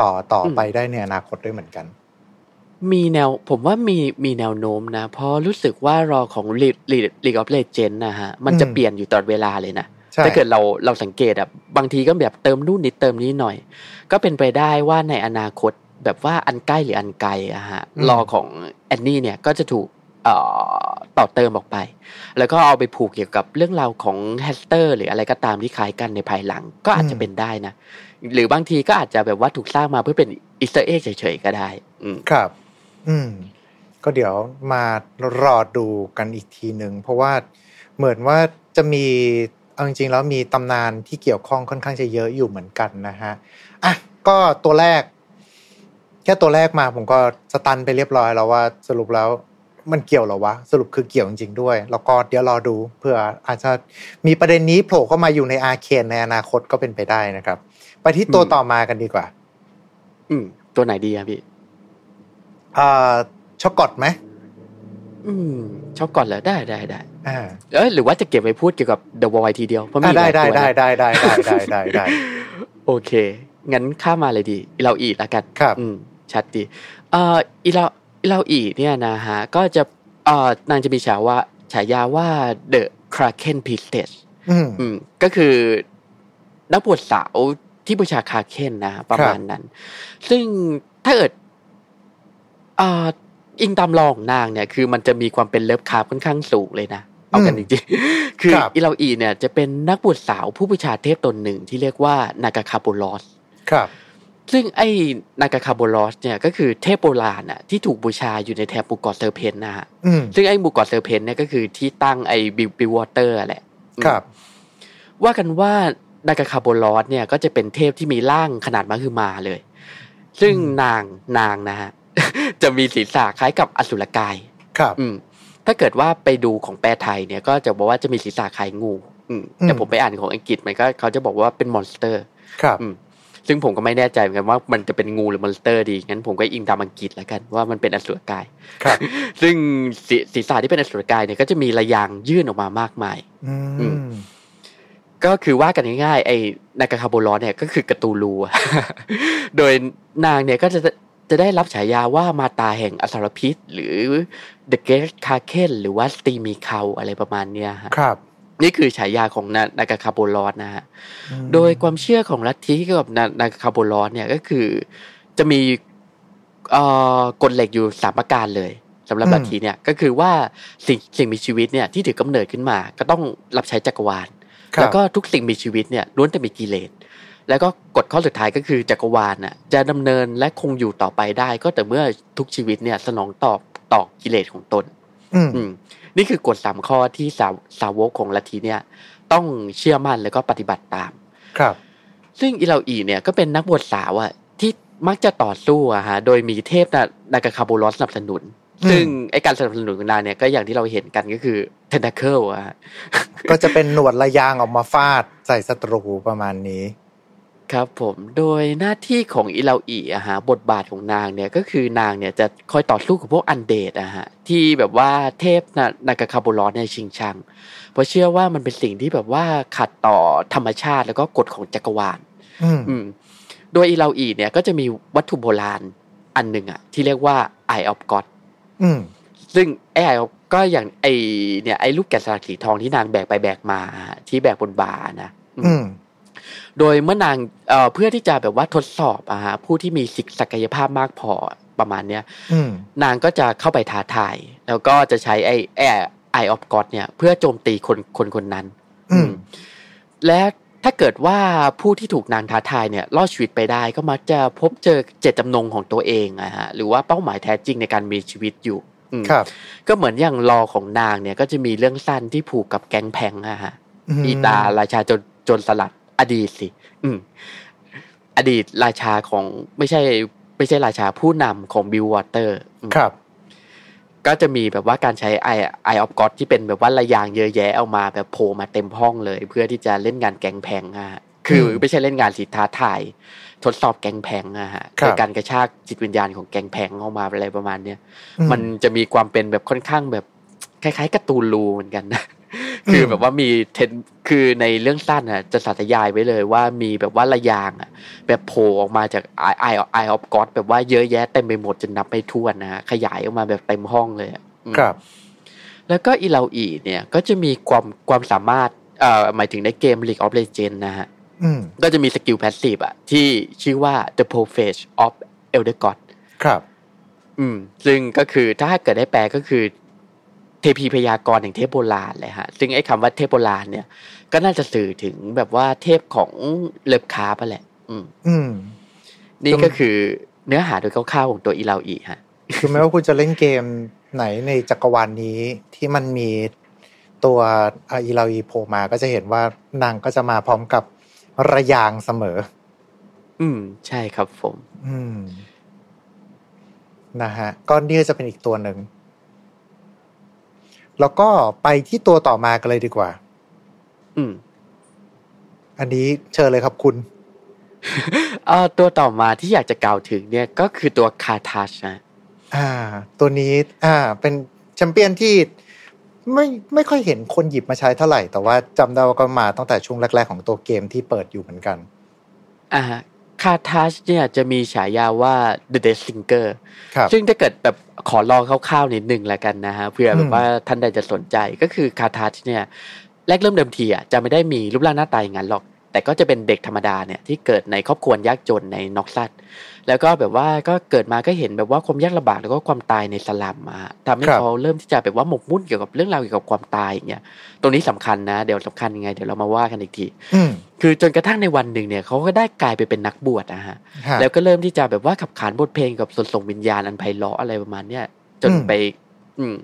ต่อต่อไปได้ในอนาคตด้วยเหมือนกัน มีแนวผมว่ามีมีแนวโน้มนะ เพราะรู้สึกว่ารอของลีลีลีกออฟเลเจนนะฮะ มันจะเปลี่ยนอยู่ตลอดเวลาเลยนะถ้าเกิดเราเราสังเกตอะบางทีก็แบบเติมนู่นนิดเติมนี้หน่อย ก็เป็นไปได้ว่าในอนาคตแบบว่าอันใกล้หรืออันไกลอะฮะ lore ของแอนนี่เนี่ยก็จะถูก ต่อเติมออกไป แล้วก็เอาไปผูกเกี่ยวกับเรื่องราวของ Hastur หรืออะไรก็ตามที่คล้ายกันในภายหลังก็อาจจะเป็นได้นะ หรือบางทีก็อาจจะแบบว่าถูกสร้างมาเพื่อเป็น Easter egg เฉยๆก็ได้ อืครับ อืม ก็เดี๋ยวมารอดูกันอีกทีหนึ่งเพราะว่าเหมือนว่าจะมีเอาจริงๆแล้วมีตำนานที่เกี่ยวข้องค่อนข้างจะเยอะอยู่เหมือนกันนะฮะอะก็ตัวแรก แค่ตัวแรกมาผมก็สตันไปเรียบร้อยแล้วว่าสรุปแล้ว มันเกี่ยวหรอวะ สรุปคือเกี่ยวจริงๆด้วย แล้วก็เดี๋ยวรอดูเพื่ออาจจะมีประเด็นนี้โผล่เข้ามาอยู่ในอาเคนในอนาคตก็เป็นไปได้นะครับ ไปที่ตัวต่อมากันดีกว่า อืม ตัวไหนดีครับพี่อ่าช็อกกอตไหมอืมช็อกกอตเหรอได้ได้ได้อ่าเออหรือว่าจะเก็บไว้พูดเกี่ยวกับเดอะวอยทีเดียวเพราะมีได้ได้ได้ได้ได้ได้ได้ได้ได้โอเค งั้นข้ามาเลยดีอีเราอีละกันครับ อืมชัดดี เอ่ออีเราอี เราอีเนี่ยนะฮะก็จะเอ่อนางจะมีฉายว่าฉายาว่า The Kraken Priestess อืมก็คือนักบวชสาวที่บูชา Kraken นะ ประมาณนั้น ซึ่งถ้าเกิดอ่าอิงตามลองนางเนี่ย คือมันจะมีความเป็นเลิฟคาร์ค่อนข้างสูงเลยนะเอากันจริงๆ คืออิเลาอีเนี่ยจะเป็นนักบวชสาวผู้บูชาเทพตนหนึ่งที่เรียกว่านากาคาโบลอส ครับ ซึ่งไอ้นากาคาโบลอสเนี่ยก็คือเทพโบราณอะที่ถูกบูชาอยู่ในแถบบูกอเซอร์เพนนะฮะซึ่งไอ้บูกอเซอร์เพนเนี่ยก็คือที่ตั้งไอ้บิวบิววอเตอร์แหละครับ ว่ากันว่านากาคาโบลอสเนี่ยก็จะเป็นเทพที่มีร่างขนาดมหึมาเลย ซึ่งนางนางนะฮะจะมีศีรษะคล้ายกับอสุรกาย ครับ อืมถ้าเกิดว่าไปดูของแปลไทยเนี่ย ก็จะบอกว่าจะมีศีรษะคล้ายงูแต่ผมไปอ่านของอังกฤษมันก็เขาจะบอกว่าเป็น monster ครับ ซึ่งผมก็ไม่แน่ใจเหมือนกันว่ามันจะเป็นงูหรือ monster ดีงั้นผมก็อิงตามอังกฤษแล้วกันว่ามันเป็นอสุรกายครับ ซึ่งศีรษะที่เป็นอสุรกายเนี่ยก็จะมีระยางยื่นออกมามากมาย อืมก็คือว่ากันง่ายๆไอ้นากาคาโบลอนเนี่ยก็คือ Cthulhu โดยนางเนี่ยก็จะจะได้รับฉายาว่ามารดาแห่งอสรพิษ หรือ The Great Kraken หรือว่าสตีมีคาอะไรประมาณเนี้ยครับ นี่คือฉายาของนานากาคาโบลอนนะฮะ โดยความเชื่อของลัทธิเกี่ยวกับนานากาคาโบลอนเนี่ยก็คือจะมีกฎเหล็กอยู่สามประการเลยสำหรับลัทธิเนี่ยก็คือว่าสิ่งสิ่งมีชีวิตเนี่ยที่ถือกำเนิดขึ้นมา ก็ต้องรับใช้จักรวาล แล้วก็ทุกสิ่งมีชีวิตเนี่ยล้วนแต่มีกิเลสแล้วก็กฎข้อสุดท้ายก็คือจักรวาลน่ะจะดำเนินและคงอยู่ต่อไปได้ ก็แต่เมื่อทุกชีวิตเนี่ยสนองตอบต่อกิเลสของตน อืม นี่คือกฎสามข้อที่สาสาวกของลัทธิเนี่ย ต้องเชื่อมั่นแล้วก็ปฏิบัติตาม ครับ ซึ่งอิเลาอีเนี่ยก็เป็นนักบวชสาวอะที่มักจะต่อสู้อะฮะโดยมีเทพนนากาคาโบลอสสนับสนุน ซึ่งไอการสนับสนุนของนางเนี่ยก็อย่างที่เราเห็นกันก็คือเทนทาเคิลอะก็จะเป็นหนวดระยางออกมาฟาดใส่ศัตรูประมาณนี้ ครับผมโดยหน้าที่ของอิเลาอีอะฮะบทบาทของนางเนี่ยก็คือนางเนี่ยจะคอยต่อสู้กับพวกอันเดดอะฮะที่แบบว่าเทพนานากาคาโบลอนในชิงชัง เพราะเชื่อว่ามันเป็นสิ่งที่แบบว่าขัดต่อธรรมชาติแล้วก็กฎของจักรวาลอืมโดยอิเลาอีเนี่ยก็จะมีวัตถุโบราณอันหนึ่งอะที่เรียกว่า Eye of God ซึ่งไอ้ไอก็อย่างไอเนี่ยไอ้ลูกแกะสลักสีทองที่นางแบกไปแบกมาที่แบกบนบ่านะอืม โดยเมื่อนางเอ่อเพื่อที่จะแบบว่าทดสอบอะฮะผู้ที่มีศักยภาพมากพอประมาณเนี้ยนางก็จะเข้าไปท้าทาย แล้วก็จะใช้ไอ้ไอ้ไอออฟกอดเนี่ย เพื่อโจมตีคนคนคนนั้น อืและถ้าเกิดว่าผู้ที่ถูกนางท้าทายเนี่ยรอดชีวิตไปได้ก็มักจะพบเจอเจตจำนงของตัวเองอะฮะหรือว่าเป้าหมายแท้จริงในการมีชีวิตอยู่ครับ ก็เหมือนอย่างรอของนางเนี่ย ก็จะมีเรื่องสั้นที่ผูกกับแก๊งแพงอะฮะอีตาราชาจนจนสลัด อดีตสิ อืม อดีตราชาของไม่ใช่ ไม่ใช่ราชาผู้นำของบิลวอเตอร์ครับ ก็จะมีแบบว่าการใช้ไอไอออฟกอดที่เป็นแบบว่าระยางเยอะแยะเอามาแบบโผล่มาเต็มห้องเลย เพื่อที่จะเล่นงานแกงแพงอะคือไม่ใช่เล่นงานสิท้าทายทดสอบแกงแพงอะฮะในการกระชากจิตวิญญาณของแกงแพงออกมาอะไรประมาณเนี้ยมันจะมีความเป็นแบบค่อนข้างแบบคล้ายๆ Cthulhu เหมือนกันนะ คือแบบว่ามีเทนคือในเรื่องสั้นอะจะสาธยายไว้เลยว่ามีแบบว่าระยางอะ แบบโผล่ออกมาจากไอไอ eye of God แบบว่าเยอะแยะเต็มไปหมดจนนับไม่ถ้วนนะฮะขยายออกมาแบบเต็มห้องเลยครับ แล้วก็อีเลาอีเนี่ยก็จะมีความความสามารถเอ่อหมายถึงในเกม League of Legends นะฮะก็จะมี skill passive อะ ที่ชื่อว่า The Prophet of Elder God ครับ อืม ซึ่งก็คือถ้าเกิดได้แปลก็คือ เทพีพยากรณ์แห่งเทพโบราณเลยฮะซึ่งไอ้คำว่าเทพโบราณเนี่ย ก็น่าจะสื่อถึงแบบว่าเทพของ Lovecraft แหละ อืม อืม นี่ก็คือเนื้อหาโดยคร่าวๆของตัวอีเลาอีฮะคือไม่ว่าคุณจะเล่นเกมไหนในจักรวาลนนี้ที่มันมีตัวอีเลาอีโผล่มาก็จะเห็นว่านางก็จะมาพร้อมกับระยางเสมอ อืม ใช่ครับผม อืม นะฮะก็นี่จะเป็นอีกตัวหนึ่ง แล้วก็ไปที่ตัวต่อมากันเลยดีกว่า อืม อันนี้เชิญเลยครับคุณเอ่อตัวต่อมาที่อยากจะกล่าวถึงเนี่ยก็คือตัวคาทัชนะอ่า ตัวนี้ อ่า เป็นแชมเปี้ยนที่ไม่ไม่ค่อยเห็นคนหยิบมาใช้เท่าไหร่ แต่ว่าจำได้ว่าก็มาตั้งแต่ช่วงแรก ๆ ของตัวเกมที่เปิดอยู่เหมือนกัน อ่า คาทัชเนี่ยจะมีฉายาว่า The Death Singer ครับซึ่งถ้าเกิดแบบขอลองคร่าวๆนิดหนึ่งแล้วกันนะฮะเพื่อแบบว่าท่านใดจะสนใจก็คือคาทัชเนี่ยแรกเริ่มเดิมทีอะจะไม่ได้มีรูปร่างหน้าตาอย่างนั้นหรอก แต่ก็จะเป็นเด็กธรรมดาเนี่ยที่เกิดในครอบครัวยากจนในนอกซัดแล้วก็แบบว่าก็เกิดมาก็เห็นแบบว่าความยากลำบากแล้วก็ความตายในสลัมมาทำให้เขาเริ่มที่จะแบบว่าหมกมุ่นเกี่ยวกับเรื่องราวเกี่ยวกับความตายอย่างเงี้ยตรงนี้สำคัญนะ เดี๋ยวสำคัญยังไงเดี๋ยวเรามาว่ากันอีกทีคือจนกระทั่งในวันหนึ่งเนี่ยเขาก็ได้กลายไปเป็นนักบวชนะฮะแล้วก็เริ่มที่จะแบบว่าขับขานบทเพลงกับส่วนส่งวิญญาณอันไพเราะอะไรประมาณเนี้ยจนไป อืม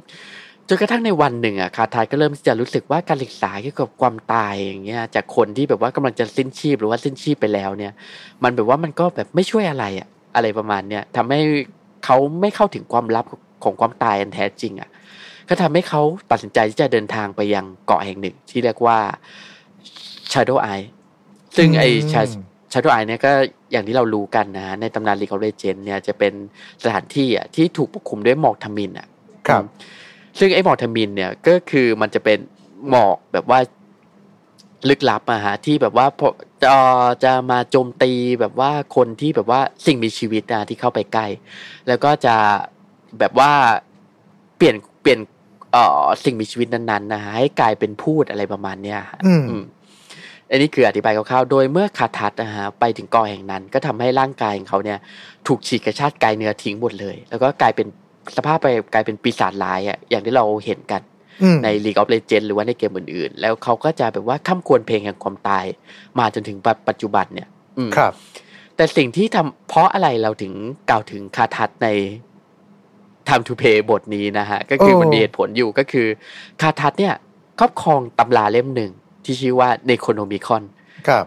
จนกระทั่งในวันหนึ่งอะคาทายก็เริ่มที่จะรู้สึกว่าการศึกษาเกี่ยวกับความตายอย่างเงี้ยจากคนที่แบบว่ากำลังจะสิ้นชีพหรือว่าสิ้นชีพไปแล้วเนี่ย มันแบบว่ามันก็แบบไม่ช่วยอะไรอะอะไรประมาณเนี้ยทำให้เขาไม่เข้าถึงความลับของความตายอันแท้จริงอะก็ทำให้เขาตัดสินใจที่จะเดินทางไปยังเกาะแห่งหนึ่ง ที่เรียกว่า Shadow Eye ซึ่งไอ Shadow Eye เนี่ยก็อย่างที่เรารู้กันนะ ในตำนาน League of Legends เนี่ยจะเป็นสถานที่อะที่ถูกปกคลุมด้วยหมอกทมินอะครับ ซึ่งไอ้หมอกทมินเนี่ยก็คือมันจะเป็นหมอกแบบว่าลึกลับอะฮะที่แบบว่าพอจะจะมาโจมตีแบบว่าคนที่แบบว่าสิ่งมีชีวิตนะที่เข้าไปใกล้ แล้วก็จะแบบว่าเปลี่ยนเปลี่ยนเอ่อสิ่งมีชีวิตนั้นๆนะฮะให้กลายเป็นพูดอะไรประมาณเนี้ยฮะอืมอืมอันนี้คืออธิบายคร่าวๆ โดยเมื่อคาทัศนะฮะไปถึงกอแห่งนั้น ก็ทำให้ร่างกายของเขาเนี่ย ถูกฉีกกระชากกายเนื้อทิ้งหมดเลย แล้วก็กลายเป็น สภาพไปกลายเป็นปีศาจร้ายอะอย่างที่เราเห็นกันอืมใน League of Legends หรือว่าในเกมอื่นๆ แล้วเขาก็จะแบบว่าข้ามควรเพลงแห่งความตาย มาจนถึงปัจจุบันเนี่ยอืมครับ แต่สิ่งที่ทำเพราะอะไรเราถึงกล่าวถึงคาทัศใน Time to Play บทนี้นะฮะ ก็คือโอ้มันมีเหตุผลอยู่ก็คือ คาทัศเนี่ยครอบครองตำราเล่มหนึ่งที่ชื่อว่า Necronomicon ครับ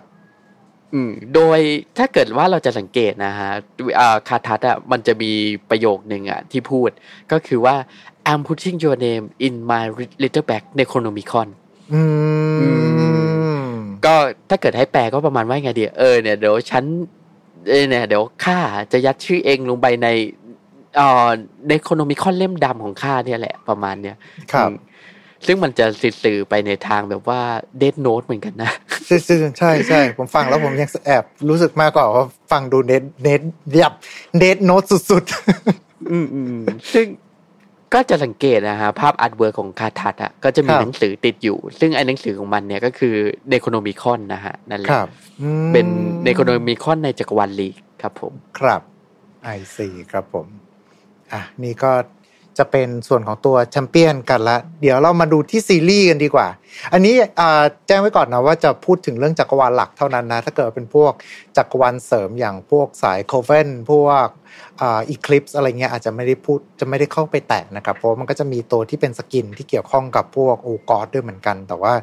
อืมโดยถ้าเกิดว่าเราจะสังเกตนะฮะอ่าคาทัศอะมันจะมีประโยคหนึ่งอะที่พูดก็คือว่า I'm putting your name in my little bag Necronomicon อืมก็ถ้าเกิดให้แปลก็ประมาณว่าไงดีเออเนี่ยเดี๋ยวฉันเออเนี่ย เดี๋ยวข้าจะยัดชื่อเองลงไปในเอ่อในโคโนมิคอนเล่มดำของข้าเนี่ยแหละประมาณเนี้ยครับอืม ซึ่งมันจะสื่อไปในทางแบบว่าเดดโน e เหมือนกันนะซึ่งซึ่งใช่ใช่ผมฟังแล้วผมยังแอบรู้สึกมากกว่าว่าฟังดูเน็ตเน็ตยับเน็ตโน้ตสุดอืมอืมซึ่งก็จะสังเกตนะฮะภาพ artwork ของคาทัตอะก็จะมีครับหนังสือติดอยู่ ซึ่งไอ้หนังสือของมันเนี่ยก็คือ Necronomicon นะฮะนั่นแหๆคละรับอืมเป็น Necronomicon ในจักรวาลลีกครับผม ครับ I see ครับผมอะนี่ก็ จะเป็นส่วนของตัวแชมเปี้ยนกันละ เดี๋ยวเรามาดูที่ซีรีส์กันดีกว่า อันนี้อ่าแจ้งไว้ก่อนนะว่าจะพูดถึงเรื่องจักรวาลหลักเท่านั้นนะ ถ้าเกิดเป็นพวกจักรวาลเสริมอย่างพวกสายโคเวนพวกอ่าอีคลิปส์อะไรเงี้ยอาจจะไม่ได้พูดจะไม่ได้เข้าไปแตะนะครับ เพราะว่ามันก็จะมีตัวที่เป็นสกินที่เกี่ยวข้องกับพวกโอกอดด้วยเหมือนกัน แต่ว่า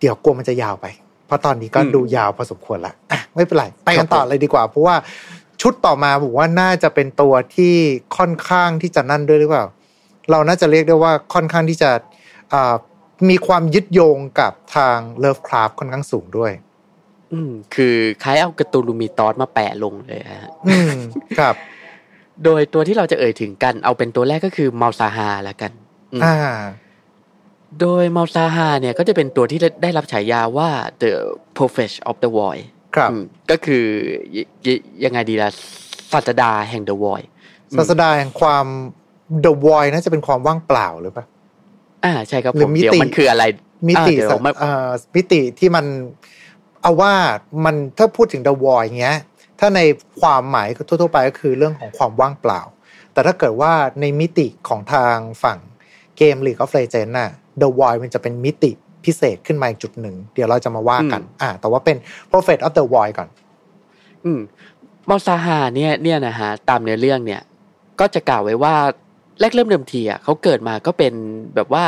เดี๋ยวกลัวมันจะยาวไป เพราะตอนนี้ก็อืมดูยาวพอสมควรละอะไม่เป็นไรไปกันต่อเลยดีกว่า เพราะว่า ชุดต่อมาผมว่าน่าจะเป็นตัวที่ค่อนข้างที่จะนั่นด้วยหรือเปล่า เราน่าจะเรียกได้ว่าค่อนข้างที่จะอ่ามีความยึดโยงกับทางเลิฟคราฟค่อนข้างสูงด้วย อืมคือคล้ายเอาการ์ตูนลูมิตอสมาแปะลงเลยฮะอืมครับ โดยตัวที่เราจะเอ่ยถึงกัน เอาเป็นตัวแรกก็คือมัลซาฮาละกันอืมอ่าโดยมัลซาฮาเนี่ยก็จะเป็นตัวที่ได้รับฉายาว่า the prophet of the void ครับอืมก็คือยยยังไงดีล่ะศาสดาแห่ง the void ศาสดาแห่งความ The Void น่าจะเป็นความว่างเปล่าหรือเปล่าอ่าใช่ครับหรืผอมมิติเดี๋ยวมันคืออะไรมิติอ่าเดี๋ยวมันเอ่อมิติที่มันเอาว่ามันถ้าพูดถึง The Void อย่างเงี้ย ถ้าในความหมายทั่ว ๆ ไปก็คือเรื่องของความว่างเปล่า แต่ถ้าเกิดว่าในมิติของทางฝั่งเกม League of Legends น่ะ The Void มันจะเป็นมิติ พิเศษขึ้นมาอีกจุดหนึ่ง เดี๋ยวเราจะมาว่ากัน อ่า แต่ว่าเป็น Prophet of the Void ก่อน อืมมัลซาฮาเนี่ยเนี่ยนะฮะตามเนื้อเรื่องเนี่ย ก็จะกล่าวไว้ว่าแรกเริ่มเดิมทีอะเขาเกิดมาก็เป็นแบบว่า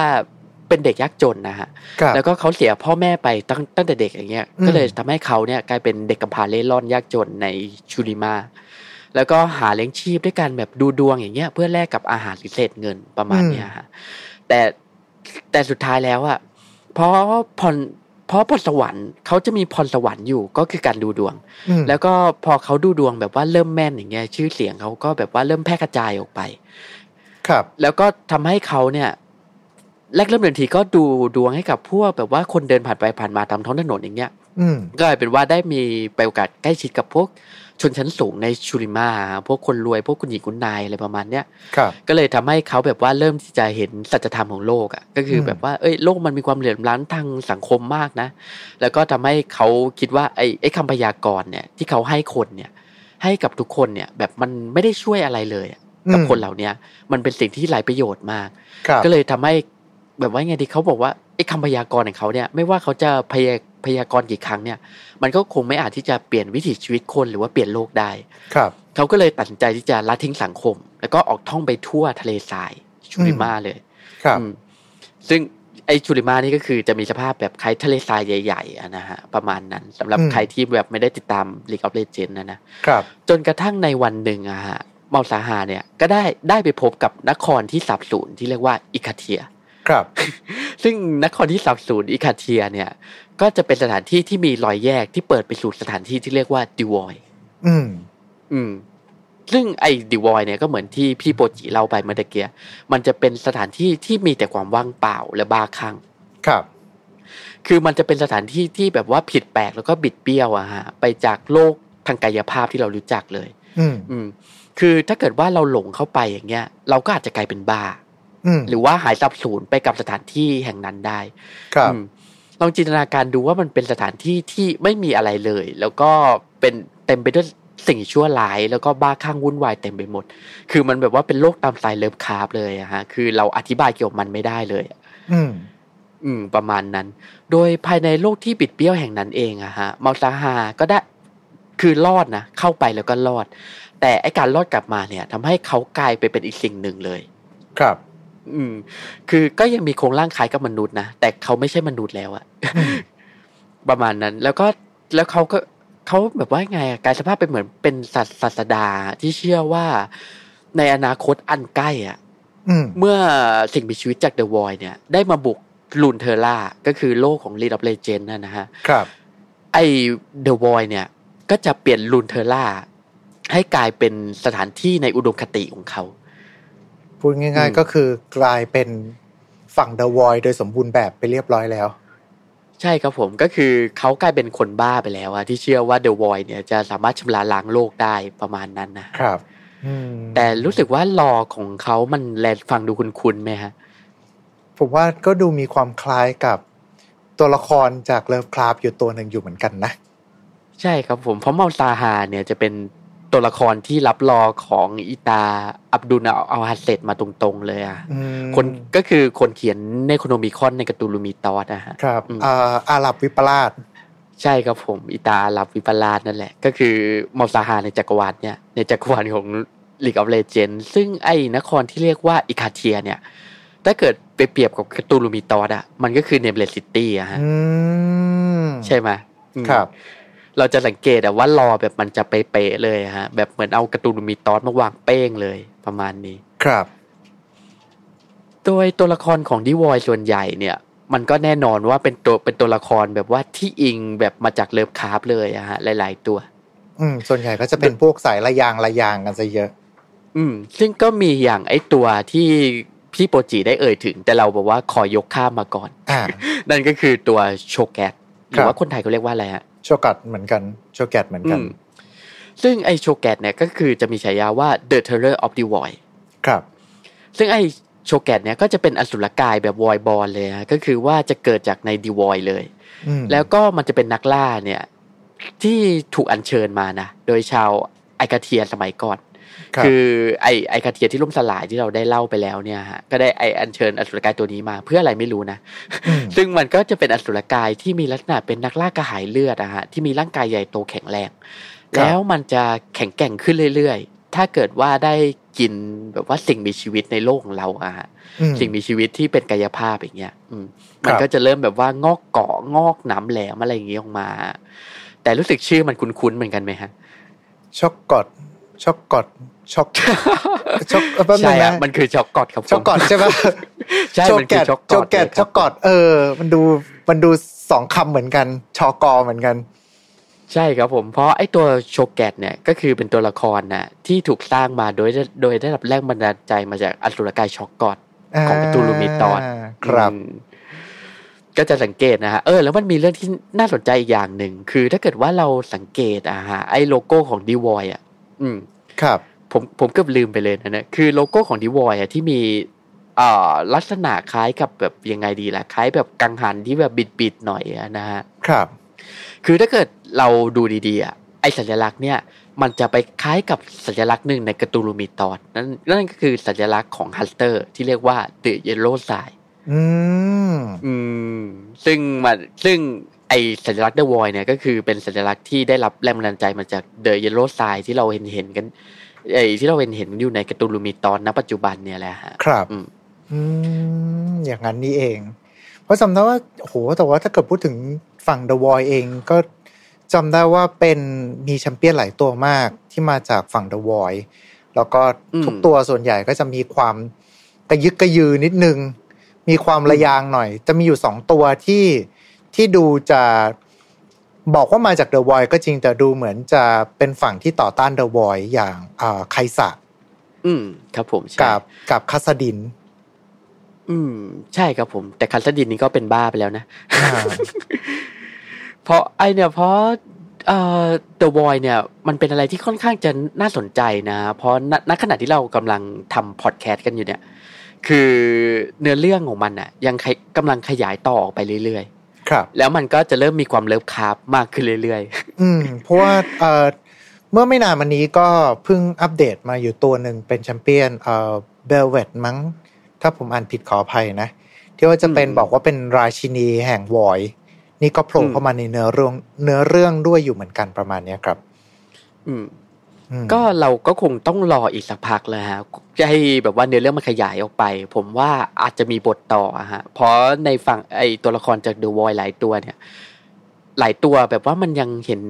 เป็นเด็กยากจนนะฮะครับแล้วก็เขาเสียพ่อแม่ไปตั้งตั้งแต่เด็กอย่างเงี้ยอืมก็เลยทำให้เขาเนี่ยกลายเป็นเด็กกำพร้าเล่ร่อนยากจนในชูริมา แล้วก็หาเลี้ยงชีพด้วยการแบบดูดวงอย่างเงี้ย เพื่อแลกกับอาหารหรือเศษเงินประมาณเนี้ยฮะ แต่แต่สุดท้ายแล้วอะ เพราะพรเพราะพรสวรรค์เขาจะมีพรสวรรค์อยู่ก็คือการดูดวงอืมแล้วก็พอเขาดูดวงแบบว่าเริ่มแม่นอย่างเงี้ยชื่อเสียงเขาก็แบบว่าเริ่มแพร่กระจายออกไป ครับ แล้วก็ทำให้เขาเนี่ยแรกเริ่มเดินทีก็ดูดวงให้กับพวกแบบว่าคนเดินผ่านไปผ่านมาตามท้องถนนอย่างเงี้ยอืมก็กลายเป็นว่าได้มีไปโอกาสใกล้ชิดกับพวก ชนชั้นสูงในชูริมาพวกคนรวยพวกคุณหญิงคุณนายอะไรประมาณเนี้ยครับก็เลยทำให้เขาแบบว่าเริ่มที่จะเห็นสัจธรรมของโลกอะ่ะก็คืออมแบบว่าเอ้ยโลกมันมีความเหลื่อมล้ำทางสังคมมากนะ แล้วก็ทำให้เขาคิดว่าไอ้ไอ้คำพยากรณ์เนี่ยที่เขาให้คนเนี่ยให้กับทุกคนเนี่ยแบบมันไม่ได้ช่วยอะไรเลยอะกับคนเหล่าเนี้ยมันเป็นสิ่งที่ไร้ประโยชน์มากครับก็เลยทำให้แบบว่าไงดีเขาบอกว่าไอ้คำพยากรณ์ของเขาเนี่ย ไม่ว่าเขาจะพยา พยากรณ์กี่ครั้งเนี่ยมันก็คงไม่อาจที่จะเปลี่ยนวิถีชีวิตคนหรือว่าเปลี่ยนโลกได้ ครับเขาก็เลยตัดสินใจที่จะละทิ้งสังคม แล้วก็ออกท่องไปทั่วทะเลทรายชูริมาเลย ครับอืมซึ่งไอชูริมานี่ก็คือจะมีสภาพแบบคล้ายทะเลทรายใหญ่ๆอะนะฮะประมาณนั้นสำหรับอืมใครที่แบบไม่ได้ติดตาม League of Legends นะนะครับ จนกระทั่งในวันหนึ่งอะฮะเมาซาฮาเนี่ยก็ได้ได้ไปพบกับนครที่สาบสูญที่เรียกว่าอิคาเทีย ครับ ซึ่งนครที่สาบสูญอิคาเทียเนี่ย ก็จะเป็นสถานที่ที่มีรอยแยกที่เปิดไปสู่สถานที่ที่เรียกว่าดิวอยอืม อืม ซึ่งไอ้ดิวอยเนี่ยก็เหมือนที่พี่โปจิเล่าไปเมื่อตะเกียมันจะเป็นสถานที่ที่มีแต่ความว่างเปล่าและบ้าคลั่งครับ คือมันจะเป็นสถานที่ที่แบบว่าผิดแปลกแล้วก็บิดเบี้ยวอะฮะ ไปจากโลกทางกายภาพที่เรารู้จักเลย อืม อืม คือถ้าเกิดว่าเราหลงเข้าไปอย่างเงี้ย เราก็อาจจะกลายเป็นบ้า หรือว่าหายสับสูญไปกับสถานที่แห่งนั้นได้ ครับลองจินตนาการดูว่ามันเป็นสถานที่ที่ไม่มีอะไรเลย แล้วก็เป็นเต็มไปด้วยสิ่งชั่วร้าย แล้วก็บ้าคลั่งวุ่นวายเต็มไปหมด คือมันแบบว่าเป็นโลกตามสายเลิฟคาร์บเลยอะฮะ คือเราอธิบายเกี่ยวกับมันไม่ได้เลย อืม อืม ประมาณนั้น โดยภายในโลกที่ปิดเบี้ยวแห่งนั้นเองอะฮะมาซาฮาก็ได้คือรอดนะเข้าไปแล้วก็รอด แต่ไอการรอดกลับมาเนี่ยทำให้เขากลายไปเป็นอีกสิ่งหนึ่งเลย ครับ อืม คือก็ยังมีโครงร่างคล้ายกับมนุษย์นะแต่เขาไม่ใช่มนุษย์แล้วอะประมาณนั้น แล้วก็แล้วเขาก็เขาแบบว่าไงกลายสภาพเป็นเหมือนเป็นสัตว์ศาสดาที่เชื่อว่าในอนาคตอันใกล้อะเมื่อสิ่งมีชีวิตจากเดอะวอยเนี่ย ได้มาบุกลูนเทอร่า ก็คือโลกของ League of Legends นะนะฮะ ครับ ไอเดอะวอยเนี่ย ก็จะเปลี่ยนลูนเทอร่า ให้กลายเป็นสถานที่ในอุดมคติของเขา พูดง่าย ๆ ก็คือกลายเป็นฝั่งเดอะวอยโดยสมบูรณ์แบบไปเรียบร้อยแล้ว ใช่ครับผมก็คือเขากลายเป็นคนบ้าไปแล้วอะที่เชื่อว่าเดอะวอยเนี่ยจะสามารถชำระล้างโลกได้ประมาณนั้นนะครับแต่รู้สึกว่า lore ของเขามันแลฟังดูคุ้นๆไหมฮะ ผมว่าก็ดูมีความคล้ายกับตัวละครจาก Lovecraft อยู่ตัวหนึ่งอยู่เหมือนกันนะ ใช่ครับผมเพราะเมาซาฮาเนี่ยจะเป็น ตัวละครที่รับ lore ของอิตาAbdul Alhazred มาตรงๆเลยอะคนก็คือคนเขียน Necronomicon ใน Cthulhu Mythos นะฮะครับอาหรับวิปลาสใช่ครับผม ไอ้ตาอาหรับวิปลาสนั่นแหละ ก็คือ Malzahar ในจักรวาลเนี่ยในจักรวาลของ League of Legends ซึ่งไอ้นครที่เรียกว่า Icathia เนี่ยถ้าเกิดไปเปรียบกับ Cthulhu Mythos อะมันก็คือ Nameless City อะฮะใช่ไหมครับ เราจะสังเกตว่า รอแบบมันจะเป๊ะเลยฮะ แบบเหมือนเอากระตูนมีตอสมาวางเป้งเลยประมาณนี้ ครับ โดยตัวละครของดิวอยส่วนใหญ่เนี่ย มันก็แน่นอนว่าเป็นตัวเป็นตัวละครแบบว่าที่อิงแบบมาจากเลิฟคาร์ฟเลยอะฮะ หลาย ๆ ตัว อืม ส่วนใหญ่ก็จะเป็นพวกสายระยางระยางกันซะเยอะ อืม ซึ่งก็มีอย่างไอ้ตัวที่พี่โปจิได้เอ่ยถึง แต่เราบอกว่าขอยกข้ามมาก่อน อ่า นั่นก็คือตัวโชแกตหรือว่าคนไทยเขาเรียกว่าอะไรฮะ โชกัดเหมือนกันโชแกตเหมือนกัน ซึ่งไอโชแกตเนี่ยก็คือจะมีฉายาว่า The Terror of the Void ครับ ซึ่งไอโชแกตเนี่ยก็จะเป็นอสุรกายแบบวอยบอลเลยฮะก็คือว่าจะเกิดจากในดีวอยเลย แล้วก็มันจะเป็นนักล่าเนี่ย ที่ถูกอัญเชิญมานะ โดยชาวไอกาเทียสมัยก่อน คือไอไอกาเทียที่ล่มสลายที่เราได้เล่าไปแล้วเนี่ยฮะก็ได้ไออัญเชิญอสุรกายตัวนี้มาเพื่ออะไรไม่รู้นะ ซึ่งมันก็จะเป็นอสุรกายที่มีลักษณะเป็นนักล่ากระหายเลือดอะฮะที่มีร่างกายใหญ่โตแข็งแรง แล้วมันจะแข็งแกร่งขึ้นเรื่อยๆ ถ้าเกิดว่าได้กินแบบว่าสิ่งมีชีวิตในโลกของเราอะฮะสิ่งมีชีวิตที่เป็นกายภาพอย่างเงี้ยมันก็จะเริ่มแบบว่างอกเกาะงอกหนำแหลมอะไรอย่างเงี้ยออกมา แต่รู้สึกชื่อมันคุ้นๆเหมือนกันไหมฮะช็อกกอด ช็อกกอดช็อกช็อกใช่อะมันคือ Shoggoth ครับ Shoggoth ใช่ไหมใช่มันคือช็อกกอด Kog'Maw Shoggoth เออ มันดูมันดูสองคำเหมือนกันชอกอเหมือนกัน ใช่ครับผมเพราะไอ้ตัว Cho'Gath เนี่ยก็คือเป็นตัวละครนะที่ถูกสร้างมาโดยโดยได้รับแรงบันดาลใจมาจากอสุรกาย Shoggothของ Cthulhu Mythos ครับก็จะสังเกตนะฮะ เออ แล้วมันมีเรื่องที่น่าสนใจอีกอย่างหนึ่ง คือถ้าเกิดว่าเราสังเกตอะฮะ ไอ้โลโก้ของดีวอยอะ อืมครับผมผมเกือบลืมไปเลยนะเนี่ยคือโลโก้ของดีวอยอะที่มีอ่าลักษณะคล้ายกับแบบยังไงดีล่ะคล้ายแบบกังหันที่แบบบิดๆหน่อยนะฮะครับ คือถ้าเกิดเราดูดีๆอะไอสัญลักษณ์เนี่ย มันจะไปคล้ายกับสัญลักษณ์หนึ่งใน Cthulhu Mythos นั่นนั่นก็คือสัญลักษณ์ของ Hastur ที่เรียกว่า The Yellow Signอืม อืม ซึ่งมันซึ่ง ไอสัญลักษณ์เดอะวอยเนี่ยก็คือเป็นสัญลักษณ์ที่ได้รับแรงบันดาลใจมาจาก The Yellow Sign ที่เราเห็นเห็นกันไอ้ที่เราเห็นเห็นอยู่ใน Cthulhu Mythos ณปัจจุบันเนี่ยแหละฮะครับอืมอย่างนั้นนี่เอง เพราะจำได้ว่าโหแต่ว่าถ้าเกิดพูดถึงฝั่งเดอะวอยเองก็จำได้ว่าเป็นมีแชมเปี้ยนหลายตัวมากที่มาจากฝั่งเดอะวอยแล้วก็ทุกตัวส่วนใหญ่ก็จะมีความกระดึ๊กกระดื๋อนิดนึง มีความระยางหน่อย จะมีอยู่สองตัวที่ ที่ดูจะบอกว่ามาจากเดอะวอยก็จริงแต่ดูเหมือนจะเป็นฝั่งที่ต่อต้านเดอะวอยอย่างไคสะอืม ครับผมกับกับคาสดิน อืม ใช่ครับผม แต่คาสดินนี่ก็เป็นบ้าไปแล้วนะเพราะไอเนี่ยเพราะเอ่อ The Void เนี่ย มันเป็นอะไรที่ค่อนข้างจะน่าสนใจนะ เพราะณขณะที่เรากำลังทำพอดแคสต์กันอยู่เนี่ย คือเนื้อเรื่องของมันอะยังกำลังขยายต่อออกไปเรื่อยๆ ครับ แล้วมันก็จะเริ่มมีความเลิฟคาร์บมากขึ้นเรื่อยๆ อืม เพราะว่าเอ่อเมื่อไม่นานมานี้ก็เพิ่งอัปเดตมาอยู่ตัวหนึ่งเป็นแชมเปี้ยนเอ่อเบลเวตมั้ง ถ้าผมอ่านผิดขออภัยนะ ที่ว่าจะเป็นบอกว่าเป็นราชินีแห่งวอย นี่ก็โผล่เข้ามาในเนื้อเรื่องเนื้อเรื่องด้วยอยู่เหมือนกันประมาณเนี้ยครับ อืม ก็เราก็คงต้องรออีกสักพักเลยฮะจะให้แบบว่าเนื้อเรื่องมันขยายออกไป ผมว่าอาจจะมีบทต่อฮะเพราะในฝั่งไอตัวละครจากเดอะวอยหลายตัวเนี่ย หลายตัวแบบว่ามันยังเห็น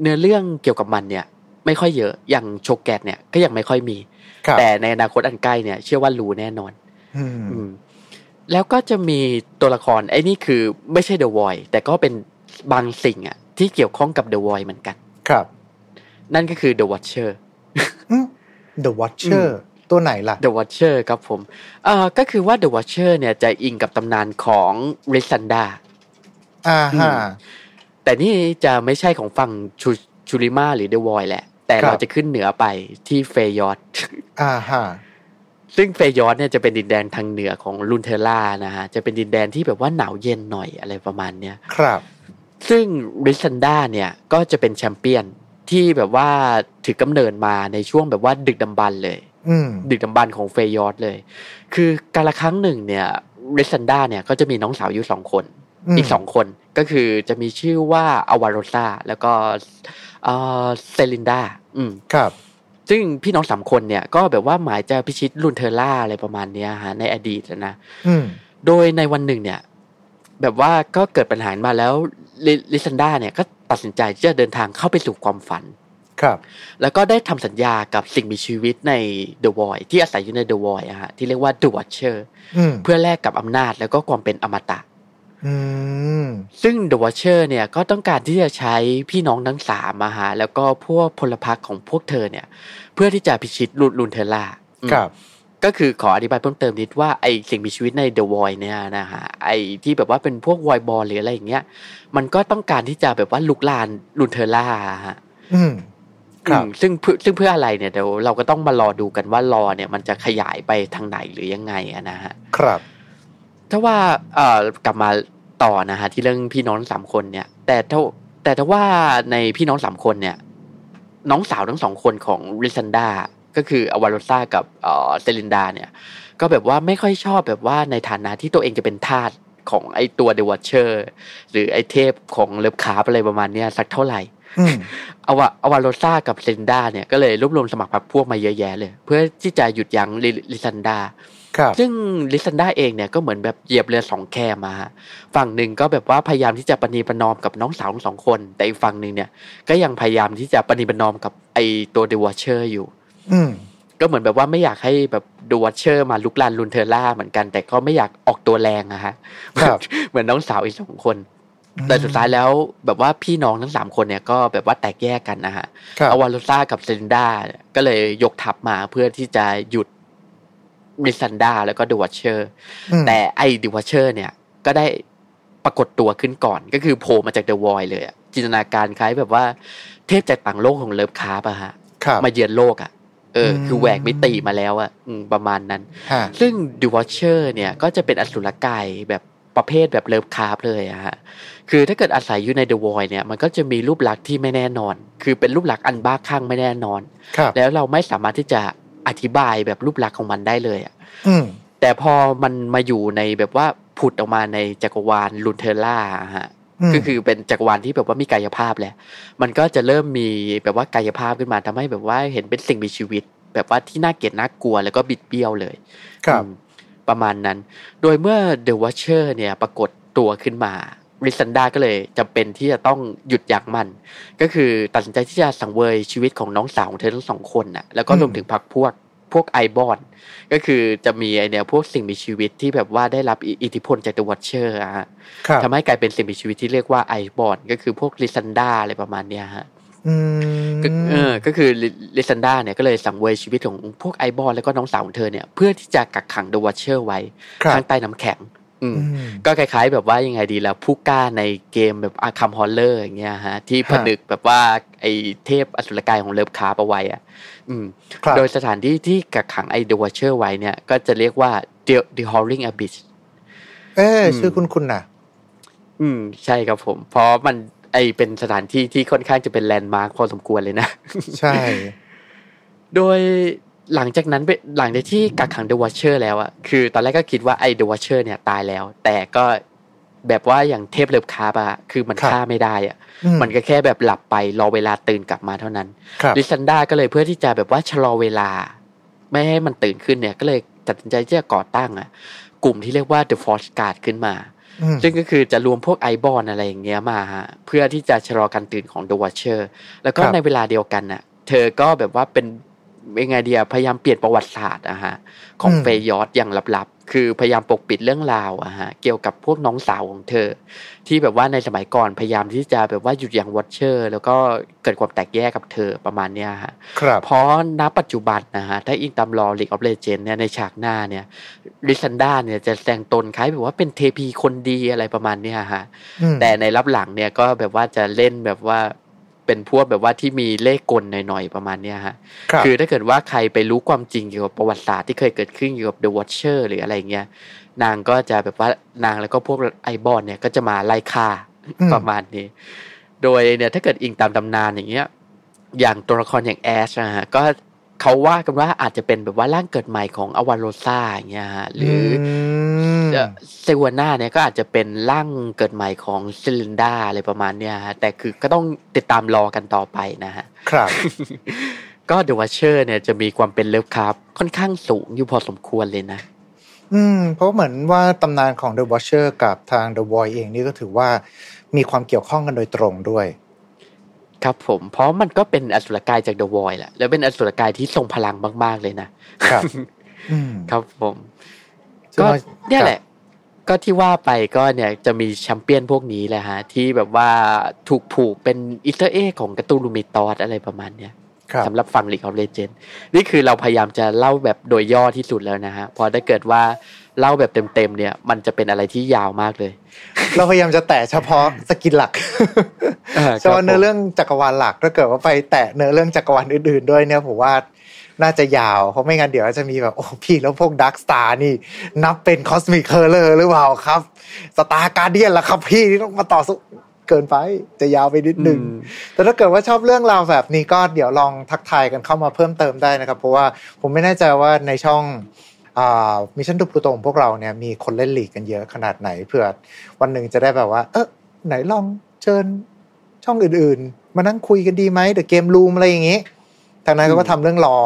เนื้อเรื่องเกี่ยวกับมันเนี่ย ไม่ค่อยเยอะอย่างโชแกตเนี่ยก็ยังไม่ค่อยมี แต่ในอนาคตอันใกล้เนี่ย เชื่อว่ารู้แน่นอน อืมแล้วก็จะมีตัวละครไอ้นี่คือไม่ใช่เดอะวอยแต่ก็เป็นบางสิ่งอะที่เกี่ยวข้องกับเดอะวอยเหมือนกัน ครับ นั่นก็คือ The Watcher The Watcher ตัวไหนล่ะ The Watcher ครับผมเอ่อก็คือว่า The Watcher เนี่ยจะอิงกับตำนานของ Lissandra อ่าฮะแต่นี่จะไม่ใช่ของฝั่ง Shurima หรือเดอะวอยแหละ แต่เราจะขึ้นเหนือไปที่ Freljord อ่าฮะซึ่ง Freljord เนี่ยจะเป็นดินแดนทางเหนือของ Runeterra นะฮะ จะเป็นดินแดนที่แบบว่าหนาวเย็นหน่อยอะไรประมาณเนี้ย ครับ ซึ่ง Lissandra เนี่ยก็จะเป็นแชมเปี้ยน ที่แบบว่าถือกำเนิดมาในช่วงแบบว่าดึกดำบรรพ์เลยดึกดำบรรพ์ของ Freljord เลย คือการละครั้งหนึ่งเนี่ย Lissandra เนี่ยก็จะมีน้องสาวอยู่สองคน อีกสองคนก็คือจะมีชื่อว่า Avarosa แล้วก็ Serylda อืมครับ ซึ่งพี่น้องสามคนเนี่ย ก็แบบว่าหมายจะพิชิต Runeterra อะไรประมาณเนี้ยฮะในอดีตนะโดยในวันหนึ่งเนี่ย แบบว่าก็เกิดปัญหามาแล้ว Lissandra เนี่ยก็ ตัดสินใจที่จะเดินทางเข้าไปสู่ความฝันครับ แล้วก็ได้ทำสัญญากับสิ่งมีชีวิตในเดอะวอยที่อาศัยอยู่ในเดอะวอยอะฮะที่เรียกว่า The Watcher เพื่อแลกกับอำนาจแล้วก็ความเป็นอมตะซึ่ง The Watcher เนี่ยก็ต้องการที่จะใช้พี่น้องทั้งสามมาหาแล้วก็พวกพลพรรคของพวกเธอเนี่ย เพื่อที่จะพิชิต Rune Runeterraครับ ก็คือขออธิบายเพิ่มเติมนิดว่าไอสิ่งมีชีวิตใน The Void เนี่ยนะฮะไอที่แบบว่าเป็นพวกวอยบอลหรืออะไรอย่างเงี้ยมันก็ต้องการที่จะแบบว่าลุกลานลุนเทล่าฮะอืมครับซึ่งซึ่งเพื่ออะไรเนี่ยเดี๋ยวเราก็ต้องมารอดูกันว่ารอเนี่ย มันจะขยายไปทางไหนหรือยังไงนะฮะครับ ถ้าว่าเอ่อกลับมาต่อนะฮะที่เรื่องพี่น้องสามคนเนี่ย แต่ถ้าแต่ถ้าว่าในพี่น้องสามคนเนี่ย น้องสาวทั้งสองคนของ Lissandra ก็คือ Avarosa กับ Serylda เนี่ยก็แบบว่าไม่ค่อยชอบแบบว่าในฐานะที่ตัวเองจะเป็นทาสของไอตัว The Watcher หรือไอเทพของ Lovecraft อะไรประมาณเนี้ยสักเท่าไหร่อวา Avarosa กับ Serylda เนี่ยก็เลยรวบรวมสมัครพรรคพวกมาเยอะแยะเลย เพื่อที่จะหยุดยั้ง Lissandra ซึ่ง Lissandra เองเนี่ยก็เหมือนแบบเหยียบเรือสองแคมา ฝั่งหนึ่งก็แบบว่าพยายามที่จะประนีประนอมกับน้องสาวทั้งสองคน แต่อีกฝั่งหนึ่งเนี่ยก็ยังพยายามที่จะประนีประนอมกับไอตัว The Watcher อยู่ อืก็เหมือนแบบว่าไม่อยากให้แบบ The Watcher มารุกราน Runeterra เหมือนกัน แต่ก็ไม่อยากออกตัวแรงอะฮะเหมือนน้องสาวอีกสองคน แต่สุดท้ายแล้วแบบว่าพี่น้องทั้งสามคนเนี่ยก็แบบว่าแตกแยกกันนะฮะ Avarosa กับ Serylda ก็เลยยกทัพมาเพื่อที่จะหยุด Lissandra แล้วก็ The Watcher แต่ไอ The Watcher เนี่ยก็ได้ปรากฏตัวขึ้นก่อน ก็คือโผล่มาจากเดอะวอยเลยจินตนาการคล้ายแบบว่าเทพจากต่างโลกของ Lovecraft อะฮะมาเยือนโลกอะ เออคือแหวกมิติมาแล้วอะประมาณนั้น ซึ่ง The Watcher เนี่ยก็จะเป็นอสุรกายแบบประเภทแบบ Lovecraft เลยอะฮะ คือถ้าเกิดอาศัยอยู่ในเดอะวอยเนี่ยมันก็จะมีรูปลักษณ์ที่ไม่แน่นอน คือเป็นรูปลักษณ์อันบ้าคลั่งไม่แน่นอน แล้วเราไม่สามารถที่จะอธิบายแบบรูปลักษณ์ของมันได้เลยอะแต่พอมันมาอยู่ในแบบว่าผุดออกมาในจักรวาล Runeterra ฮะ ก็คือเป็นจักรวาลที่แบบว่ามีกายภาพแหละ มันก็จะเริ่มมีแบบว่ากายภาพขึ้นมาทำให้แบบว่าเห็นเป็นสิ่งมีชีวิต แบบว่าที่น่าเกลียดน่ากลัวแล้วก็บิดเบี้ยวเลย ครับ ประมาณนั้น โดยเมื่อ The Watcher เนี่ยปรากฏตัวขึ้นมา Lissandra ก็เลยจำเป็นที่จะต้องหยุดยั้งมัน ก็คือตัดสินใจที่จะสังเวยชีวิตของน้องสาวของเธอทั้งสองคนน่ะแล้วก็รวมถึงพรรคพวก พวก Iceborn ก็คือจะมีไอเนี่ยพวกสิ่งมีชีวิตที่แบบว่าได้รับอิทธิพลจากตัว Watcher ฮะทำให้กลายเป็นสิ่งมีชีวิตที่เรียกว่า Iceborn ก็คือพวก Lissandra อะไรประมาณเนี้ยฮะเออ ก็คือ Lissandra เนี่ยก็เลยสังเวยชีวิตของพวก Iceborn แล้วก็น้องสาวของเธอเนี่ยเพื่อที่จะกักขัง The Watcher ไว้ข้างใต้น้ำแข็ง ก็คล้าย ๆ แบบว่ายังไงดีแล้วผู้กล้าในเกมแบบ Arkham Horror อย่างเงี้ยฮะที่ผนึกแบบว่าไอเทพอสุรกายของ Lovecraft เอาไว้อะโดยสถานที่ที่กักขังไอ The Watcher ไว้เนี่ย ก็จะเรียกว่า The The Howling Abyss เออชื่อคุ้นคุ้นน่ะอืม ใช่ครับผม เพราะมันไอเป็นสถานที่ที่ค่อนข้างจะเป็น landmark พอสมควรเลยนะ ใช่ โดย หลังจากนั้นหลังจากที่กักขัง The Watcher แล้วอะคือตอนแรกก็คิดว่าไอ The Watcher เนี่ยตายแล้ว แต่ก็แบบว่าอย่างเทพ Lovecraft อะคือมันฆ่าไม่ได้อะมันก็แค่แบบหลับไปรอเวลาตื่นกลับมาเท่านั้น Lissandra ก็เลยเพื่อที่จะแบบว่าชะลอเวลา ไม่ให้มันตื่นขึ้นเนี่ย ก็เลยตัดสินใจที่จะก่อตั้งอะกลุ่มที่เรียกว่า The Frostguard ขึ้นมา ซึ่งก็คือจะรวมพวก Iceborn อะไรอย่างเงี้ยมาฮะเพื่อที่จะชะลอการตื่นของ The Watcher แล้วก็ในเวลาเดียวกันน่ะ เธอก็แบบว่าเป็น ยังไงเดียพยายามเปลี่ยนประวัติศาสตร์อะฮะของ Freljord อย่างลับๆ คือพยายามปกปิดเรื่องราวอะฮะเกี่ยวกับพวกน้องสาวของเธอ ที่แบบว่าในสมัยก่อนพยายามที่จะแบบว่าหยุดอย่าง Watcher แล้วก็เกิดความแตกแยกกับเธอประมาณเนี้ยฮะเพราะณปัจจุบันนะฮะถ้าอิงตาม lore League of Legends เนี่ยในฉากหน้าเนี่ย Lissandra เนี่ยจะแสดงตนคล้ายแบบว่าเป็นเทพีคนดีอะไรประมาณเนี้ยฮะแต่ในลับหลังเนี่ยก็แบบว่าจะเล่นแบบว่า เป็นพวกแบบว่าที่มีเล่ห์กลหน่อยๆประมาณเนี้ยฮะคือถ้าเกิดว่าใครไปรู้ความจริงเกี่ยวกับประวัติศาสตร์ที่เคยเกิดขึ้นเกี่ยวกับ The Watcher หรืออะไรเงี้ย นางก็จะแบบว่านางแล้วก็พวกไอบอลเนี่ยก็จะมาไล่ฆ่าประมาณนี้ โดยเนี่ยถ้าเกิดอิงตามตำนานอย่างเงี้ย อย่างตัวละครอย่างแอชนะฮะก็เขาว่ากันว่าอาจจะเป็นแบบว่าร่างเกิดใหม่ของอวารโรซาอย่างเงี้ยฮะหรือ เซวาน่าเนี่ยก็อาจจะเป็นร่างเกิดใหม่ของซิลินดาอะไรประมาณเนี้ยฮะแต่คือก็ต้องติดตาม lore กันต่อไปนะฮะ ครับ ก็ The Watcher เนี่ยจะมีความเป็น Lovecraft ค่อนข้างสูงอยู่พอสมควรเลยนะ อืม เพราะเหมือนว่าตำนานของ The Watcher กับทาง The Void เองนี่ก็ถือว่ามีความเกี่ยวข้องกันโดยตรงด้วยครับผมเพราะมันก็เป็นอสุรกายจากเดอะวอยแหละแล้วเป็นอสุรกายที่ทรงพลังมาก ๆ เลยนะครับครับผม ก็เนี่ยแหละ ก็ที่ว่าไปก็เนี่ยจะมีแชมเปี้ยนพวกนี้แหละฮะ ที่แบบว่าถูกผูกเป็น Easter egg ของ Cthulhu Mythos อะไรประมาณเนี้ยสำหรับฝั่ง League of Legends นี่คือเราพยายามจะเล่าแบบโดยย่อที่สุดแล้วนะฮะ เพราะถ้าเกิดว่าเล่าแบบเต็มๆเนี่ย มันจะเป็นอะไรที่ยาวมากเลย เราพยายามจะแตะเฉพาะ skin หลักเฉพาะเนื้อเรื่องจักรวาลหลักถ้าเกิดว่าไปแตะเนื้อเรื่องจักรวาลอื่นๆด้วยเนี่ยผมว่า น่าจะยาวเพราะไม่งั้นเดี๋ยวจะมีแบบโอ้พี่แล้วพวก Dark Star นี่ นับเป็น cosmic horror หรือเปล่าครับ Star Guardian ล่ะครับพี่ที่ต้องมาต่อสู้เกินไปจะยาวไปนิดนึงแต่ถ้าเกิดว่าชอบเรื่องราวแบบนี้ก็เดี๋ยวลองทักทายกันเข้ามาเพิ่มเติมได้นะครับ เพราะว่าผมไม่แน่ใจว่าในช่องมิชชั่นทูพลูโตของพวกเราเนี่ยมีคนเล่นลีกกันเยอะขนาดไหนเผื่อวันหนึ่งจะได้แบบว่า เออไหนลองเชิญช่องอื่นๆ มานั่งคุยกันดีไหม The Game Room อะไรอย่างงี้ ทางนั้นก็ทำเรื่อง lore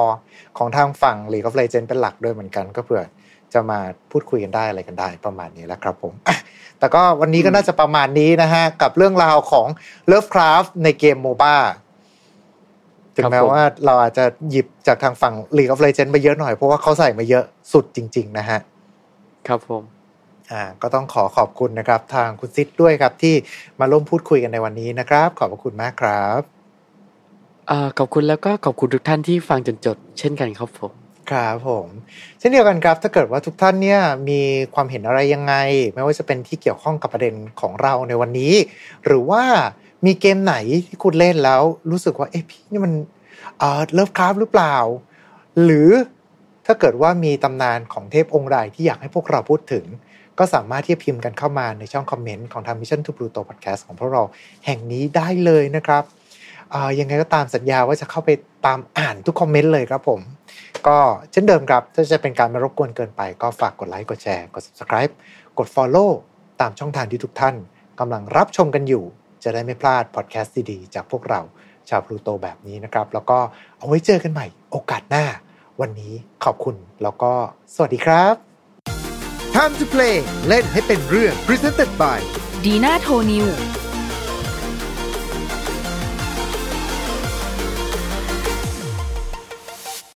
ของทางฝั่ง League of Legends เป็นหลักด้วยเหมือนกัน ก็เผื่อจะมาพูดคุยกันได้อะไรกันได้ประมาณนี้แหละครับผมแต่ก็วันนี้ก็น่าจะประมาณนี้นะฮะ กับเรื่องราวของ Lovecraft ในเกมโมบ้าถึงแม้ว่าเราอาจจะหยิบจากทางฝั่ง League of Legends ไปเยอะหน่อย เพราะว่าเขาใส่มาเยอะสุดจริง ๆ นะฮะ ครับผม อ่า ก็ต้องขอขอบคุณนะครับ ทางคุณซิดด้วยครับที่มาร่วมพูดคุยกันในวันนี้นะครับ ขอบคุณมากครับอ่า ขอบคุณแล้วก็ขอบคุณทุกท่านที่ฟังจนจบเช่นกันครับผมครับผมเช่นเดียวกันครับถ้าเกิดว่าทุกท่านเนี่ยมีความเห็นอะไรยังไง ไม่ว่าจะเป็นที่เกี่ยวข้องกับประเด็นของเราในวันนี้ หรือว่ามีเกมไหนที่คุณเล่นแล้ว รู้สึกว่าเอ๊ะพี่นี่มันเอ่อเลิฟคราฟหรือเปล่า หรือถ้าเกิดว่ามีตำนานของเทพองค์ใดที่อยากให้พวกเราพูดถึง ก็สามารถที่จะพิมพ์กันเข้ามาในช่องคอมเมนต์ของทาง Mission to Pluto Podcast ของพวกเราแห่งนี้ได้เลยนะครับ ยังไงก็ตามสัญญาว่าจะเข้าไปตามอ่านทุกคอมเมนต์เลยครับผม ก็เช่นเดิมครับ ถ้าจะเป็นการมารบกวนเกินไป ก็ฝากกดไลค์กดแชร์กด subscribe กด follow ตามช่องทางที่ทุกท่านกำลังรับชมกันอยู่ จะได้ไม่พลาดพอดแคสต์ดีๆจากพวกเราชาวพลูโตแบบนี้นะครับ แล้วก็เอาไว้เจอกันใหม่ โอกาสหน้า วันนี้ขอบคุณแล้วก็สวัสดีครับ Time to play เล่นให้เป็นเรื่อง Presented by ดีน่าโทนิว